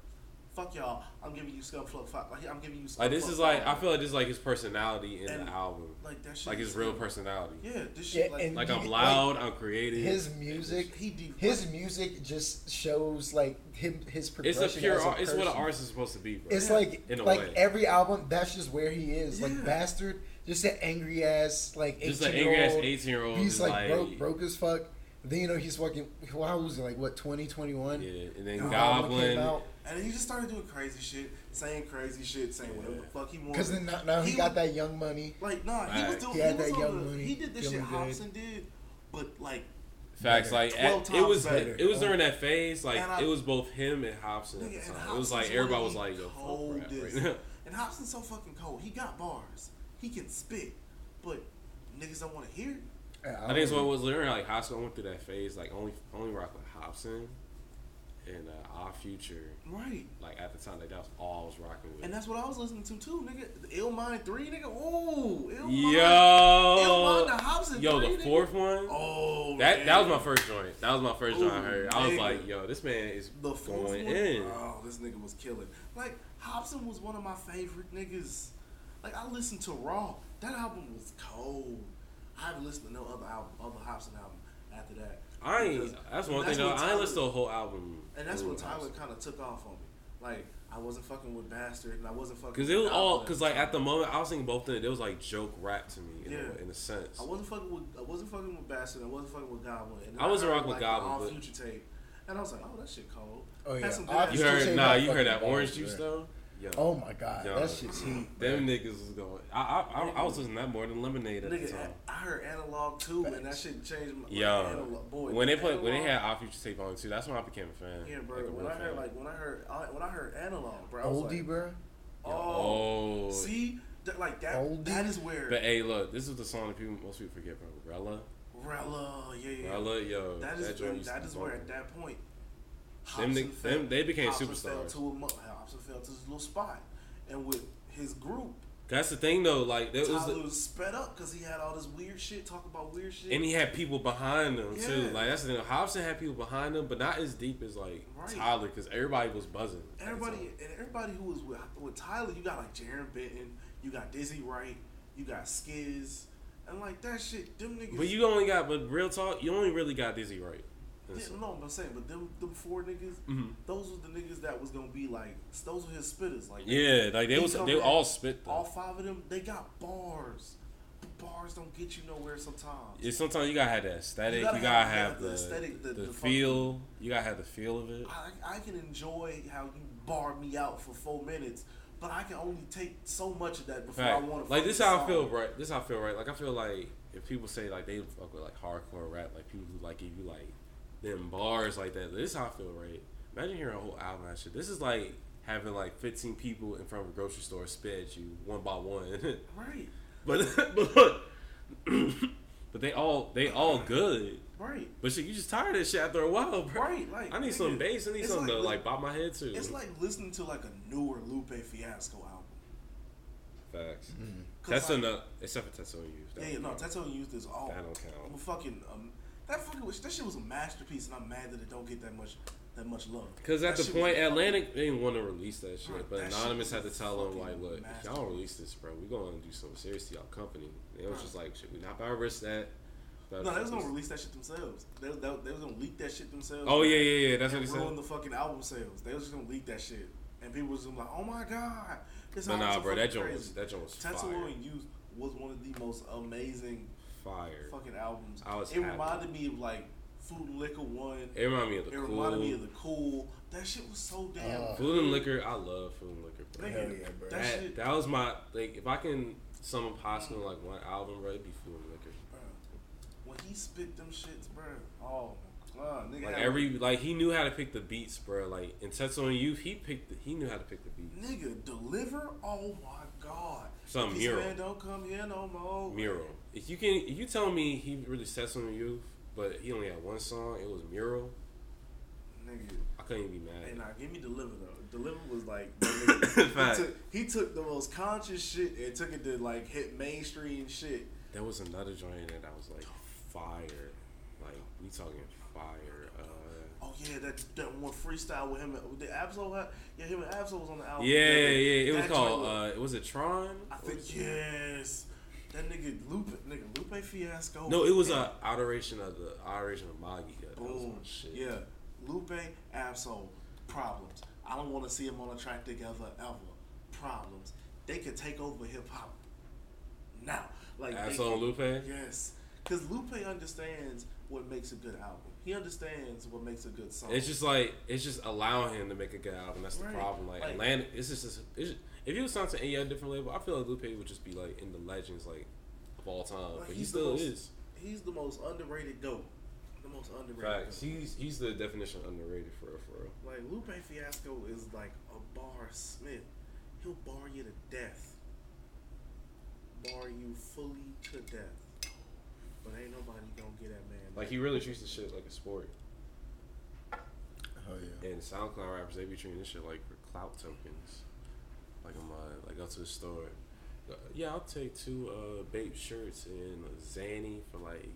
"Fuck y'all, I'm giving you scum fuck five. Like I'm giving you." Like this Scumfuck is like I feel like this is like his personality in And, the album, like that shit. like his real personality. Yeah, this shit Yeah, like, Like I'm like, loud, I'm creative. His music, he de- his music just shows like him his progression. it's progression. a pure. as art it's what an artist is supposed to be, bro. It's Yeah. like In a like way. every album, that's just where he is. Yeah. Like bastard, just an angry ass like just an eighteen angry year ass old. eighteen year old. He's like, broke broke as fuck. Then you know he's fucking. How old was he? Like what? 20, 21? Yeah, and then When Goblin. Came out. And then he just started doing crazy shit, saying crazy shit, saying whatever the fuck he wanted. Because then now, now he, He got was- that young money. Like, nah, he was doing. He had was that Young the- Money, He did the shit feeling good. Hopsin did, but like, Facts like at, it was better. it was during that phase like I- it was both him and Hopsin at the nigga, and time. It was like everybody was like yo fuck rap right now. And Hopsin's so fucking cold. He got bars. He can spit, but niggas don't want to hear. it. I think it's what was literally like high school. I went through that phase like only only rock with Hopsin and uh, Odd Future. Right. Like at the time, like that was all I was rocking with. And that's what I was listening to too, nigga. The Ill Mind three, nigga. Ooh, Ill Mind. Yo, Ill Mind, the yo, three, the nigga. fourth one. Oh, That man. that was my first joint. That was my first joint I heard. I was nigga. like, yo, this man is The fourth going one, in. oh, this nigga was killing. Like Hopsin was one of my favorite niggas. Like I listened to Raw. That album was cold. I haven't listened to no other album, other Hopsin album after that. I ain't. Because- That's one that's thing though. when I ain't Tyler- listened to a whole album. And that's through when Tyler Hopsin. kind of took off on me. Like I wasn't fucking with Bastard, and I wasn't fucking. Cause with it was all, cause like at the moment I was thinking both of it. It was like joke rap to me in, Yeah. a, in a sense. I wasn't fucking with. I wasn't fucking with Bastard. I wasn't fucking with Goblin. And I wasn't rocking with like, the Goblin, All but- future tape, and I was like, oh, that shit cold. Oh Had yeah, some good I You still heard nah? that You heard that orange juice though? Yo, Oh my god, Yo. that shit's heat. them niggas was going. I I, I, I was listening to that more than Lemonade at the time. I heard analog too, and that Facts. shit changed my Yo, analog. Boy, when they put when they Analog- had Odd Future tape on too, that's when I became a fan. yeah, bro. like when real I heard fan. like when I heard I, when I heard analog, bro, I was Oldie, like, bro. oh, oh, see, that, like that. Oldie? That is where But hey, look, this is the song that people most people forget, bro. Rella, Rella, yeah, yeah. Rella, yo, That is joint that to is where at that point, Them fell- them- they became Hopsin Fell superstars. to a, Hopsin fell to his little spot, and with his group, That's the thing though. Like there was, was sped up because he had all this weird shit, talk about weird shit. and he had people behind him too. Like that's the thing. Hopsin had people behind him, but not as deep as like Right. Tyler, because everybody was buzzing. Everybody and everybody who was with, with Tyler, you got like Jarren Benton, you got Dizzy Wright, you got Skiz, and like that shit, them niggas. But you only got, but real talk, you only really got Dizzy Wright. Yeah, no, I'm saying, but them them four niggas, Mhm. those were the niggas that was gonna be like, those were his spitters. Like Yeah, like they he was, they all spit though. all five of them, they got bars. But bars don't get you nowhere sometimes. Yeah, sometimes you gotta have the aesthetic. You gotta gotta, have- have, the the, aesthetic, the- the, the feel. You gotta have the feel of it. I, I can enjoy how you bar me out for four minutes, but I can only take so much of that before I want to. Like this, is how I feel. Right. This how I feel. Right. Like I feel like if people say like they fuck with like hardcore rap, like people who like give you like them bars like that. This is how I feel. Right. Imagine hearing a whole album of that shit. This is like having like 15 people in front of a grocery store spit at you one by one. Right, but but but they all they all good. right, But shit, you just tired of this shit after a while, bro. right. Like I need nigga, some bass. I need it's something to like bop my head to. It's like listening to like a newer Lupe Fiasco album. facts. 'Cause, That's like, enough. Except for Tetsuo used. Yeah, yeah, no, Tattoo used this all. That don't count. I'm a fucking um, that fucking was, that shit was a masterpiece, and I'm mad that it don't get that much that much love. Because at That the point, Atlantic didn't want to release that shit, but that Anonymous was had to tell them like, look, if y'all release this, bro, we gonna do something serious to y'all company. They was Right. just like, shit, we not to risk that. No, they was gonna release that shit themselves. They, they, they was gonna leak that shit themselves. Oh yeah, yeah, yeah. That's what he ruin said. the fucking album sales. They was just gonna leak that shit, and people was gonna like, "Oh my god, this But album's nah, bro, that joint crazy." was that joint was Tattoo fire. and Youth was one of the most amazing Fire. fucking albums. I was it happy. reminded me of like Food and Liquor one. It reminded me of the It cool. reminded me of the cool. That shit was so damn. Uh, Food and liquor. I love food and liquor. Bro. Hell yeah, bro. That, That, shit, that was my like. If I can sum up Hoskin like one album, bro, it'd be food and liquor. bro. When he spit them shits, bro. Oh my god, nigga. Like had- every like he knew how to pick the beats, bro. Like in Tetsuo and Youth, he picked. The, he knew how to pick the beats. nigga deliver. Oh my god. Some This mural. man don't come here no more. Mural. If you can, if you tell me he really Tetsu and you, but he only had one song, it was Mural. Nigga. I couldn't even be mad. Hey, nah, give me Deliver though. Deliver was like that nigga, he, took, he took the most conscious shit and took it to like hit mainstream shit. There was another joint in I was like fire. Like we talking fire. Uh, Oh yeah, that that one freestyle with him. and- The Ab-Soul yeah, him and Ab-Soul was on the album. yeah, yeah, yeah. It was called. Uh, was it Tron? I think yes. That nigga Lupe, nigga Lupe Fiasco. No, it was and a adoration of the adoration of Magi. Yeah, that was boom. Yeah, Lupe Ab-Soul problems. I don't want to see them on a track together ever. Problems. They could take over hip hop now. Like Ab-Soul and Lupe. Yes, because Lupe understands what makes a good album. He understands what makes a good song. It's just like it's just allowing him to make a good album. That's the Right. problem. Like, Like- Atlanta, it's just it's just- if he was signed to any other different label, I feel like Lupe would just be like in the legends like of all time. Like, but he he's the still most- is. he's the most underrated goat. The most underrated. Facts. goat. He's he's the definition of underrated for real, for real. Like Lupe Fiasco is like a bar smith. He'll bar you to death. Bar you fully to death. But ain't nobody gonna get that man. Like he really treats the shit like a sport. Oh yeah. And SoundCloud rappers, they be treating this shit like for clout tokens. Like I'm uh, like go to the store. Uh, Yeah, I'll take two uh Bape shirts and a Zanny for like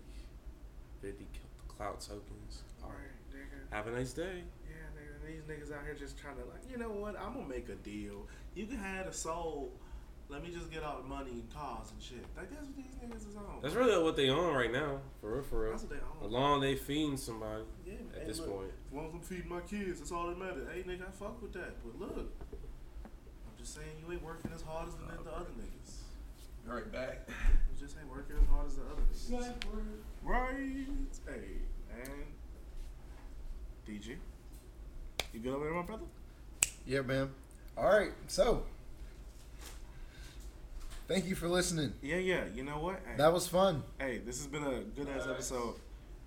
fifty clout tokens. Alright, nigga. Have a nice day. Yeah, nigga. These niggas out here just trying to like, you know what? I'm gonna make a deal. You can have a soul. Let me just get all the money and cars and shit. Like that's what these niggas is on. That's really what they on right now, for real, for real. That's what they on. As long as they feeding somebody Yeah, at hey, this look, point. As long as I'm feeding my kids, that's all that matters. Hey, nigga, I fuck with that. But look, just saying you ain't working as hard as the, the other niggas. Right back. You just ain't working as hard as the other niggas. Right. Hey, man. DG. You good over there, my brother? Yeah, man. All right. So, thank you for listening. Yeah, yeah. You know what? Hey, That was fun. hey this has been a good ass episode.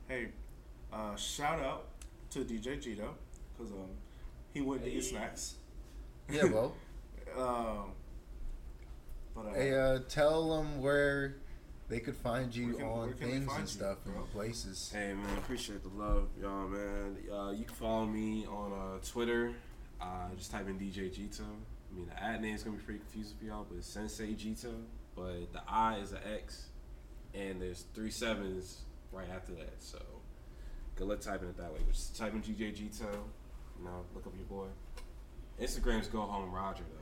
Hey, uh, shout out to DJ Gito because um, he went to get snacks. Yeah, well. Um, but uh, hey, uh, tell them where they could find you can- on where can they things and you, stuff bro? and places. Hey man, appreciate the love, y'all man. Uh, you can follow me on uh, Twitter. Uh, just type in DJ Gito. I mean the ad name is gonna be pretty confusing for y'all, but it's Sensei Gito. But the I is an X, and there's three sevens right after that. So good luck typing it that way. Just type in DJ Gito. You know, look up your boy. Instagram's Go Home Roger though.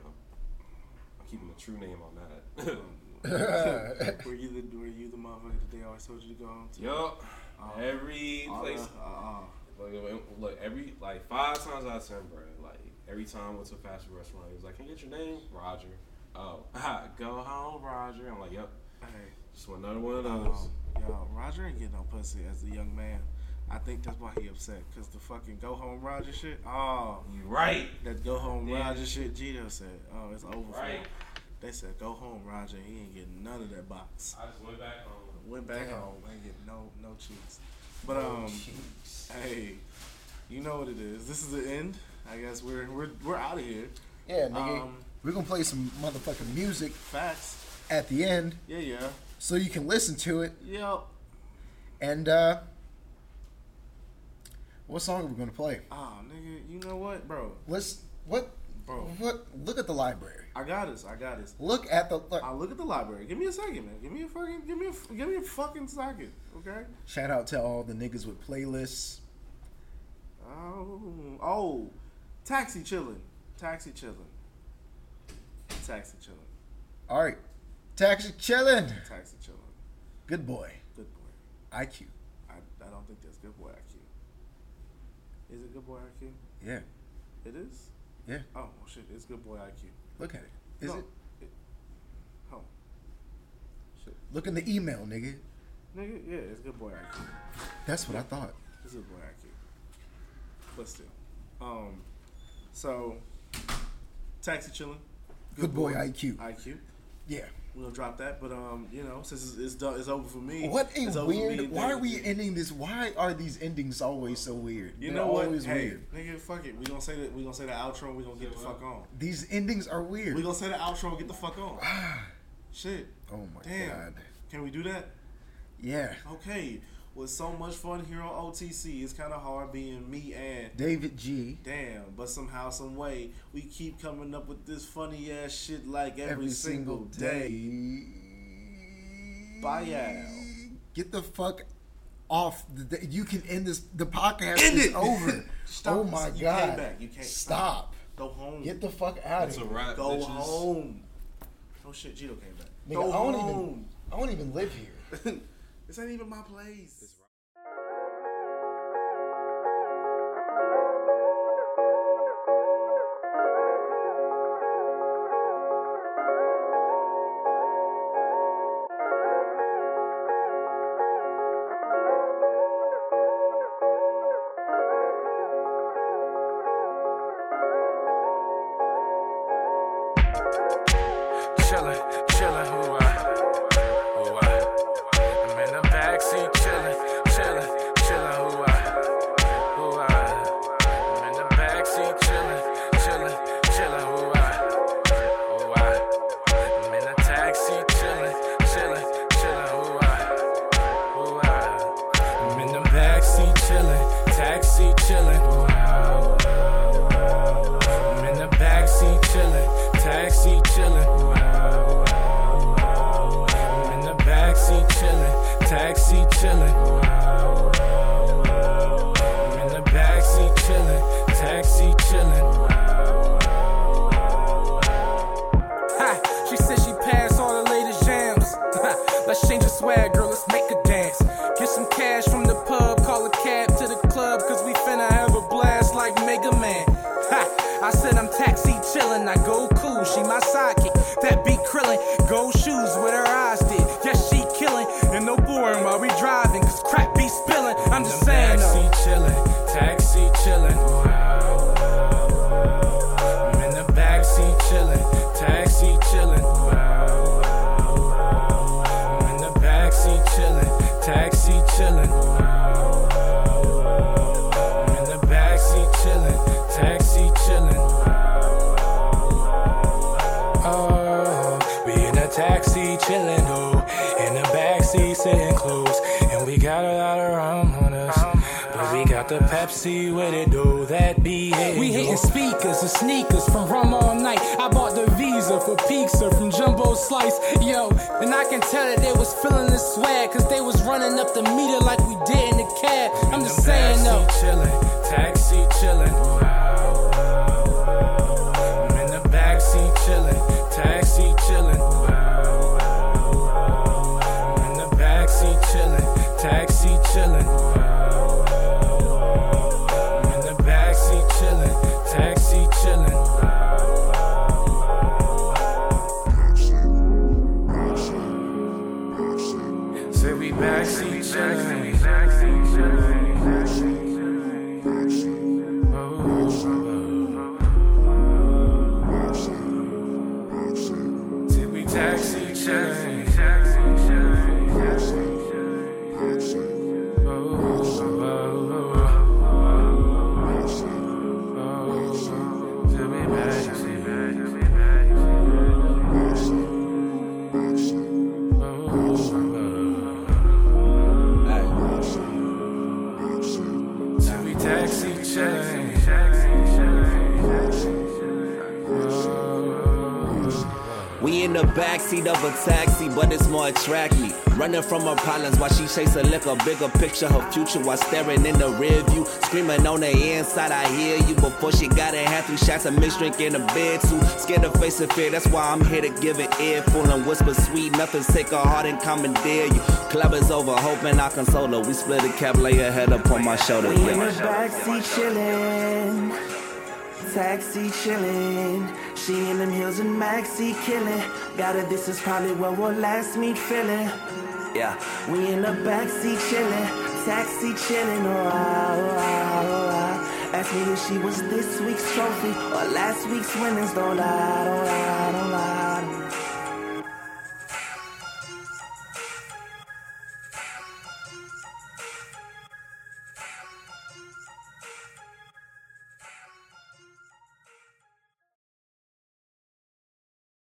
I'm keeping the true name on that. were you the were you the motherfucker that they always told you to go on to? Yup. Uh, Every uh, place. uh, Like, look, every like five times out of ten, bro. Like every time I went to a fast food restaurant, he was like, "Can I get your name?" Roger. Oh, go home, Roger. I'm like, "Yep." hey, Just want another one of um, those. yo, Roger ain't getting no pussy as a young man. I think that's why he upset. Cause the fucking go home Roger shit. Oh, You right. that go home Yeah. Roger shit. Gito said, oh, it's over Right. him. They said go home Roger. He ain't getting none of that box. I just went back home. Went back Damn. home. Ain't getting no no cheeks. But um, hey, you know what it is. This is the end. I guess we're we're we're out of here. Yeah, nigga. Um, We're going to play some motherfucking music Facts. at the end Yeah, yeah. so you can listen to it. Yep. And, uh, what song are we going to play? Oh, nigga, you know what, bro? Let's, what, Bro. what, look at the library. I got this. I got this. Look at the, look. I look at the library. Give me a second, man. Give me a fucking. Give me a. Give me a fucking second. Okay. Shout out to all the niggas with playlists. Oh. Oh. Taxi chilling. Taxi chilling. Taxi chilling. All right. Taxi chilling. Taxi chilling. Good boy. Good boy. IQ. I, I don't think that's good boy IQ. Is it good boy IQ? Yeah. It is. Yeah. Oh well, shit! It's good boy IQ. Look at it. Is No, it? Oh. Shit. Look in the email, nigga. Nigga, yeah, it's good boy IQ. That's what I thought. This is boy IQ. But still. Um so taxi chilling. Good boy IQ. IQ. Yeah. We're gonna drop that, but um, you know, since it's, it's done, it's over for me. What a over for me weird. Why are we ending this? Why are these endings always so weird? You They're know what? Always hey, weird. nigga, fuck it. We gonna say that. We gonna say the outro. and We gonna get the fuck on. These endings are weird. We gonna say the outro. and Get the fuck on. Shit. oh my Damn. god. Can we do that? Yeah. Okay. With so much fun here on OTC, it's kind of hard being me and David G. damn. But somehow, some way, we keep coming up with this funny ass shit like every, Every, single, day. Bye, y'all. Get the fuck off. The, the- you can end this. The podcast End is it. over. Stop. Oh my You god. came back. You can't Stop. Go home. Get the fuck out It's of here. Go bitches. home. Oh shit, Gito came back. Nigga, Go I don't home. even. I don't even live here. this ain't even my place. Chillin', the Pepsi with it, though, that be it. We hitting speakers and sneakers from rum all night. I bought the Visa for pizza from Jumbo Slice. Yo, and I can tell that they was feeling the swag, cause they was running up the meter like we did in the cab. I'm just saying, though. Taxi Chillin', taxi chillin'. Running from her problems while she chase a liquor, bigger picture, her future while staring in the rear view. Screaming on the inside, I hear you. Before she got it, had three shots of mixed drink in the bed too. Scared to face the fear, that's why I'm here to give it earful and whisper sweet nothings. Take her heart and commandeer you. Club is over, hoping I console her. We split a cap, lay her head up on my shoulder. We in the backseat chillin', taxi chillin'. She in them hills and maxi killin'. Got her, this is probably where we'll last meet feelin'. Yeah, we in the backseat chillin', taxi chillin', oh ah, oh ah, oh ah. Ask me if she was this week's trophy or last week's winnings, don't lie, don't lie, don't lie.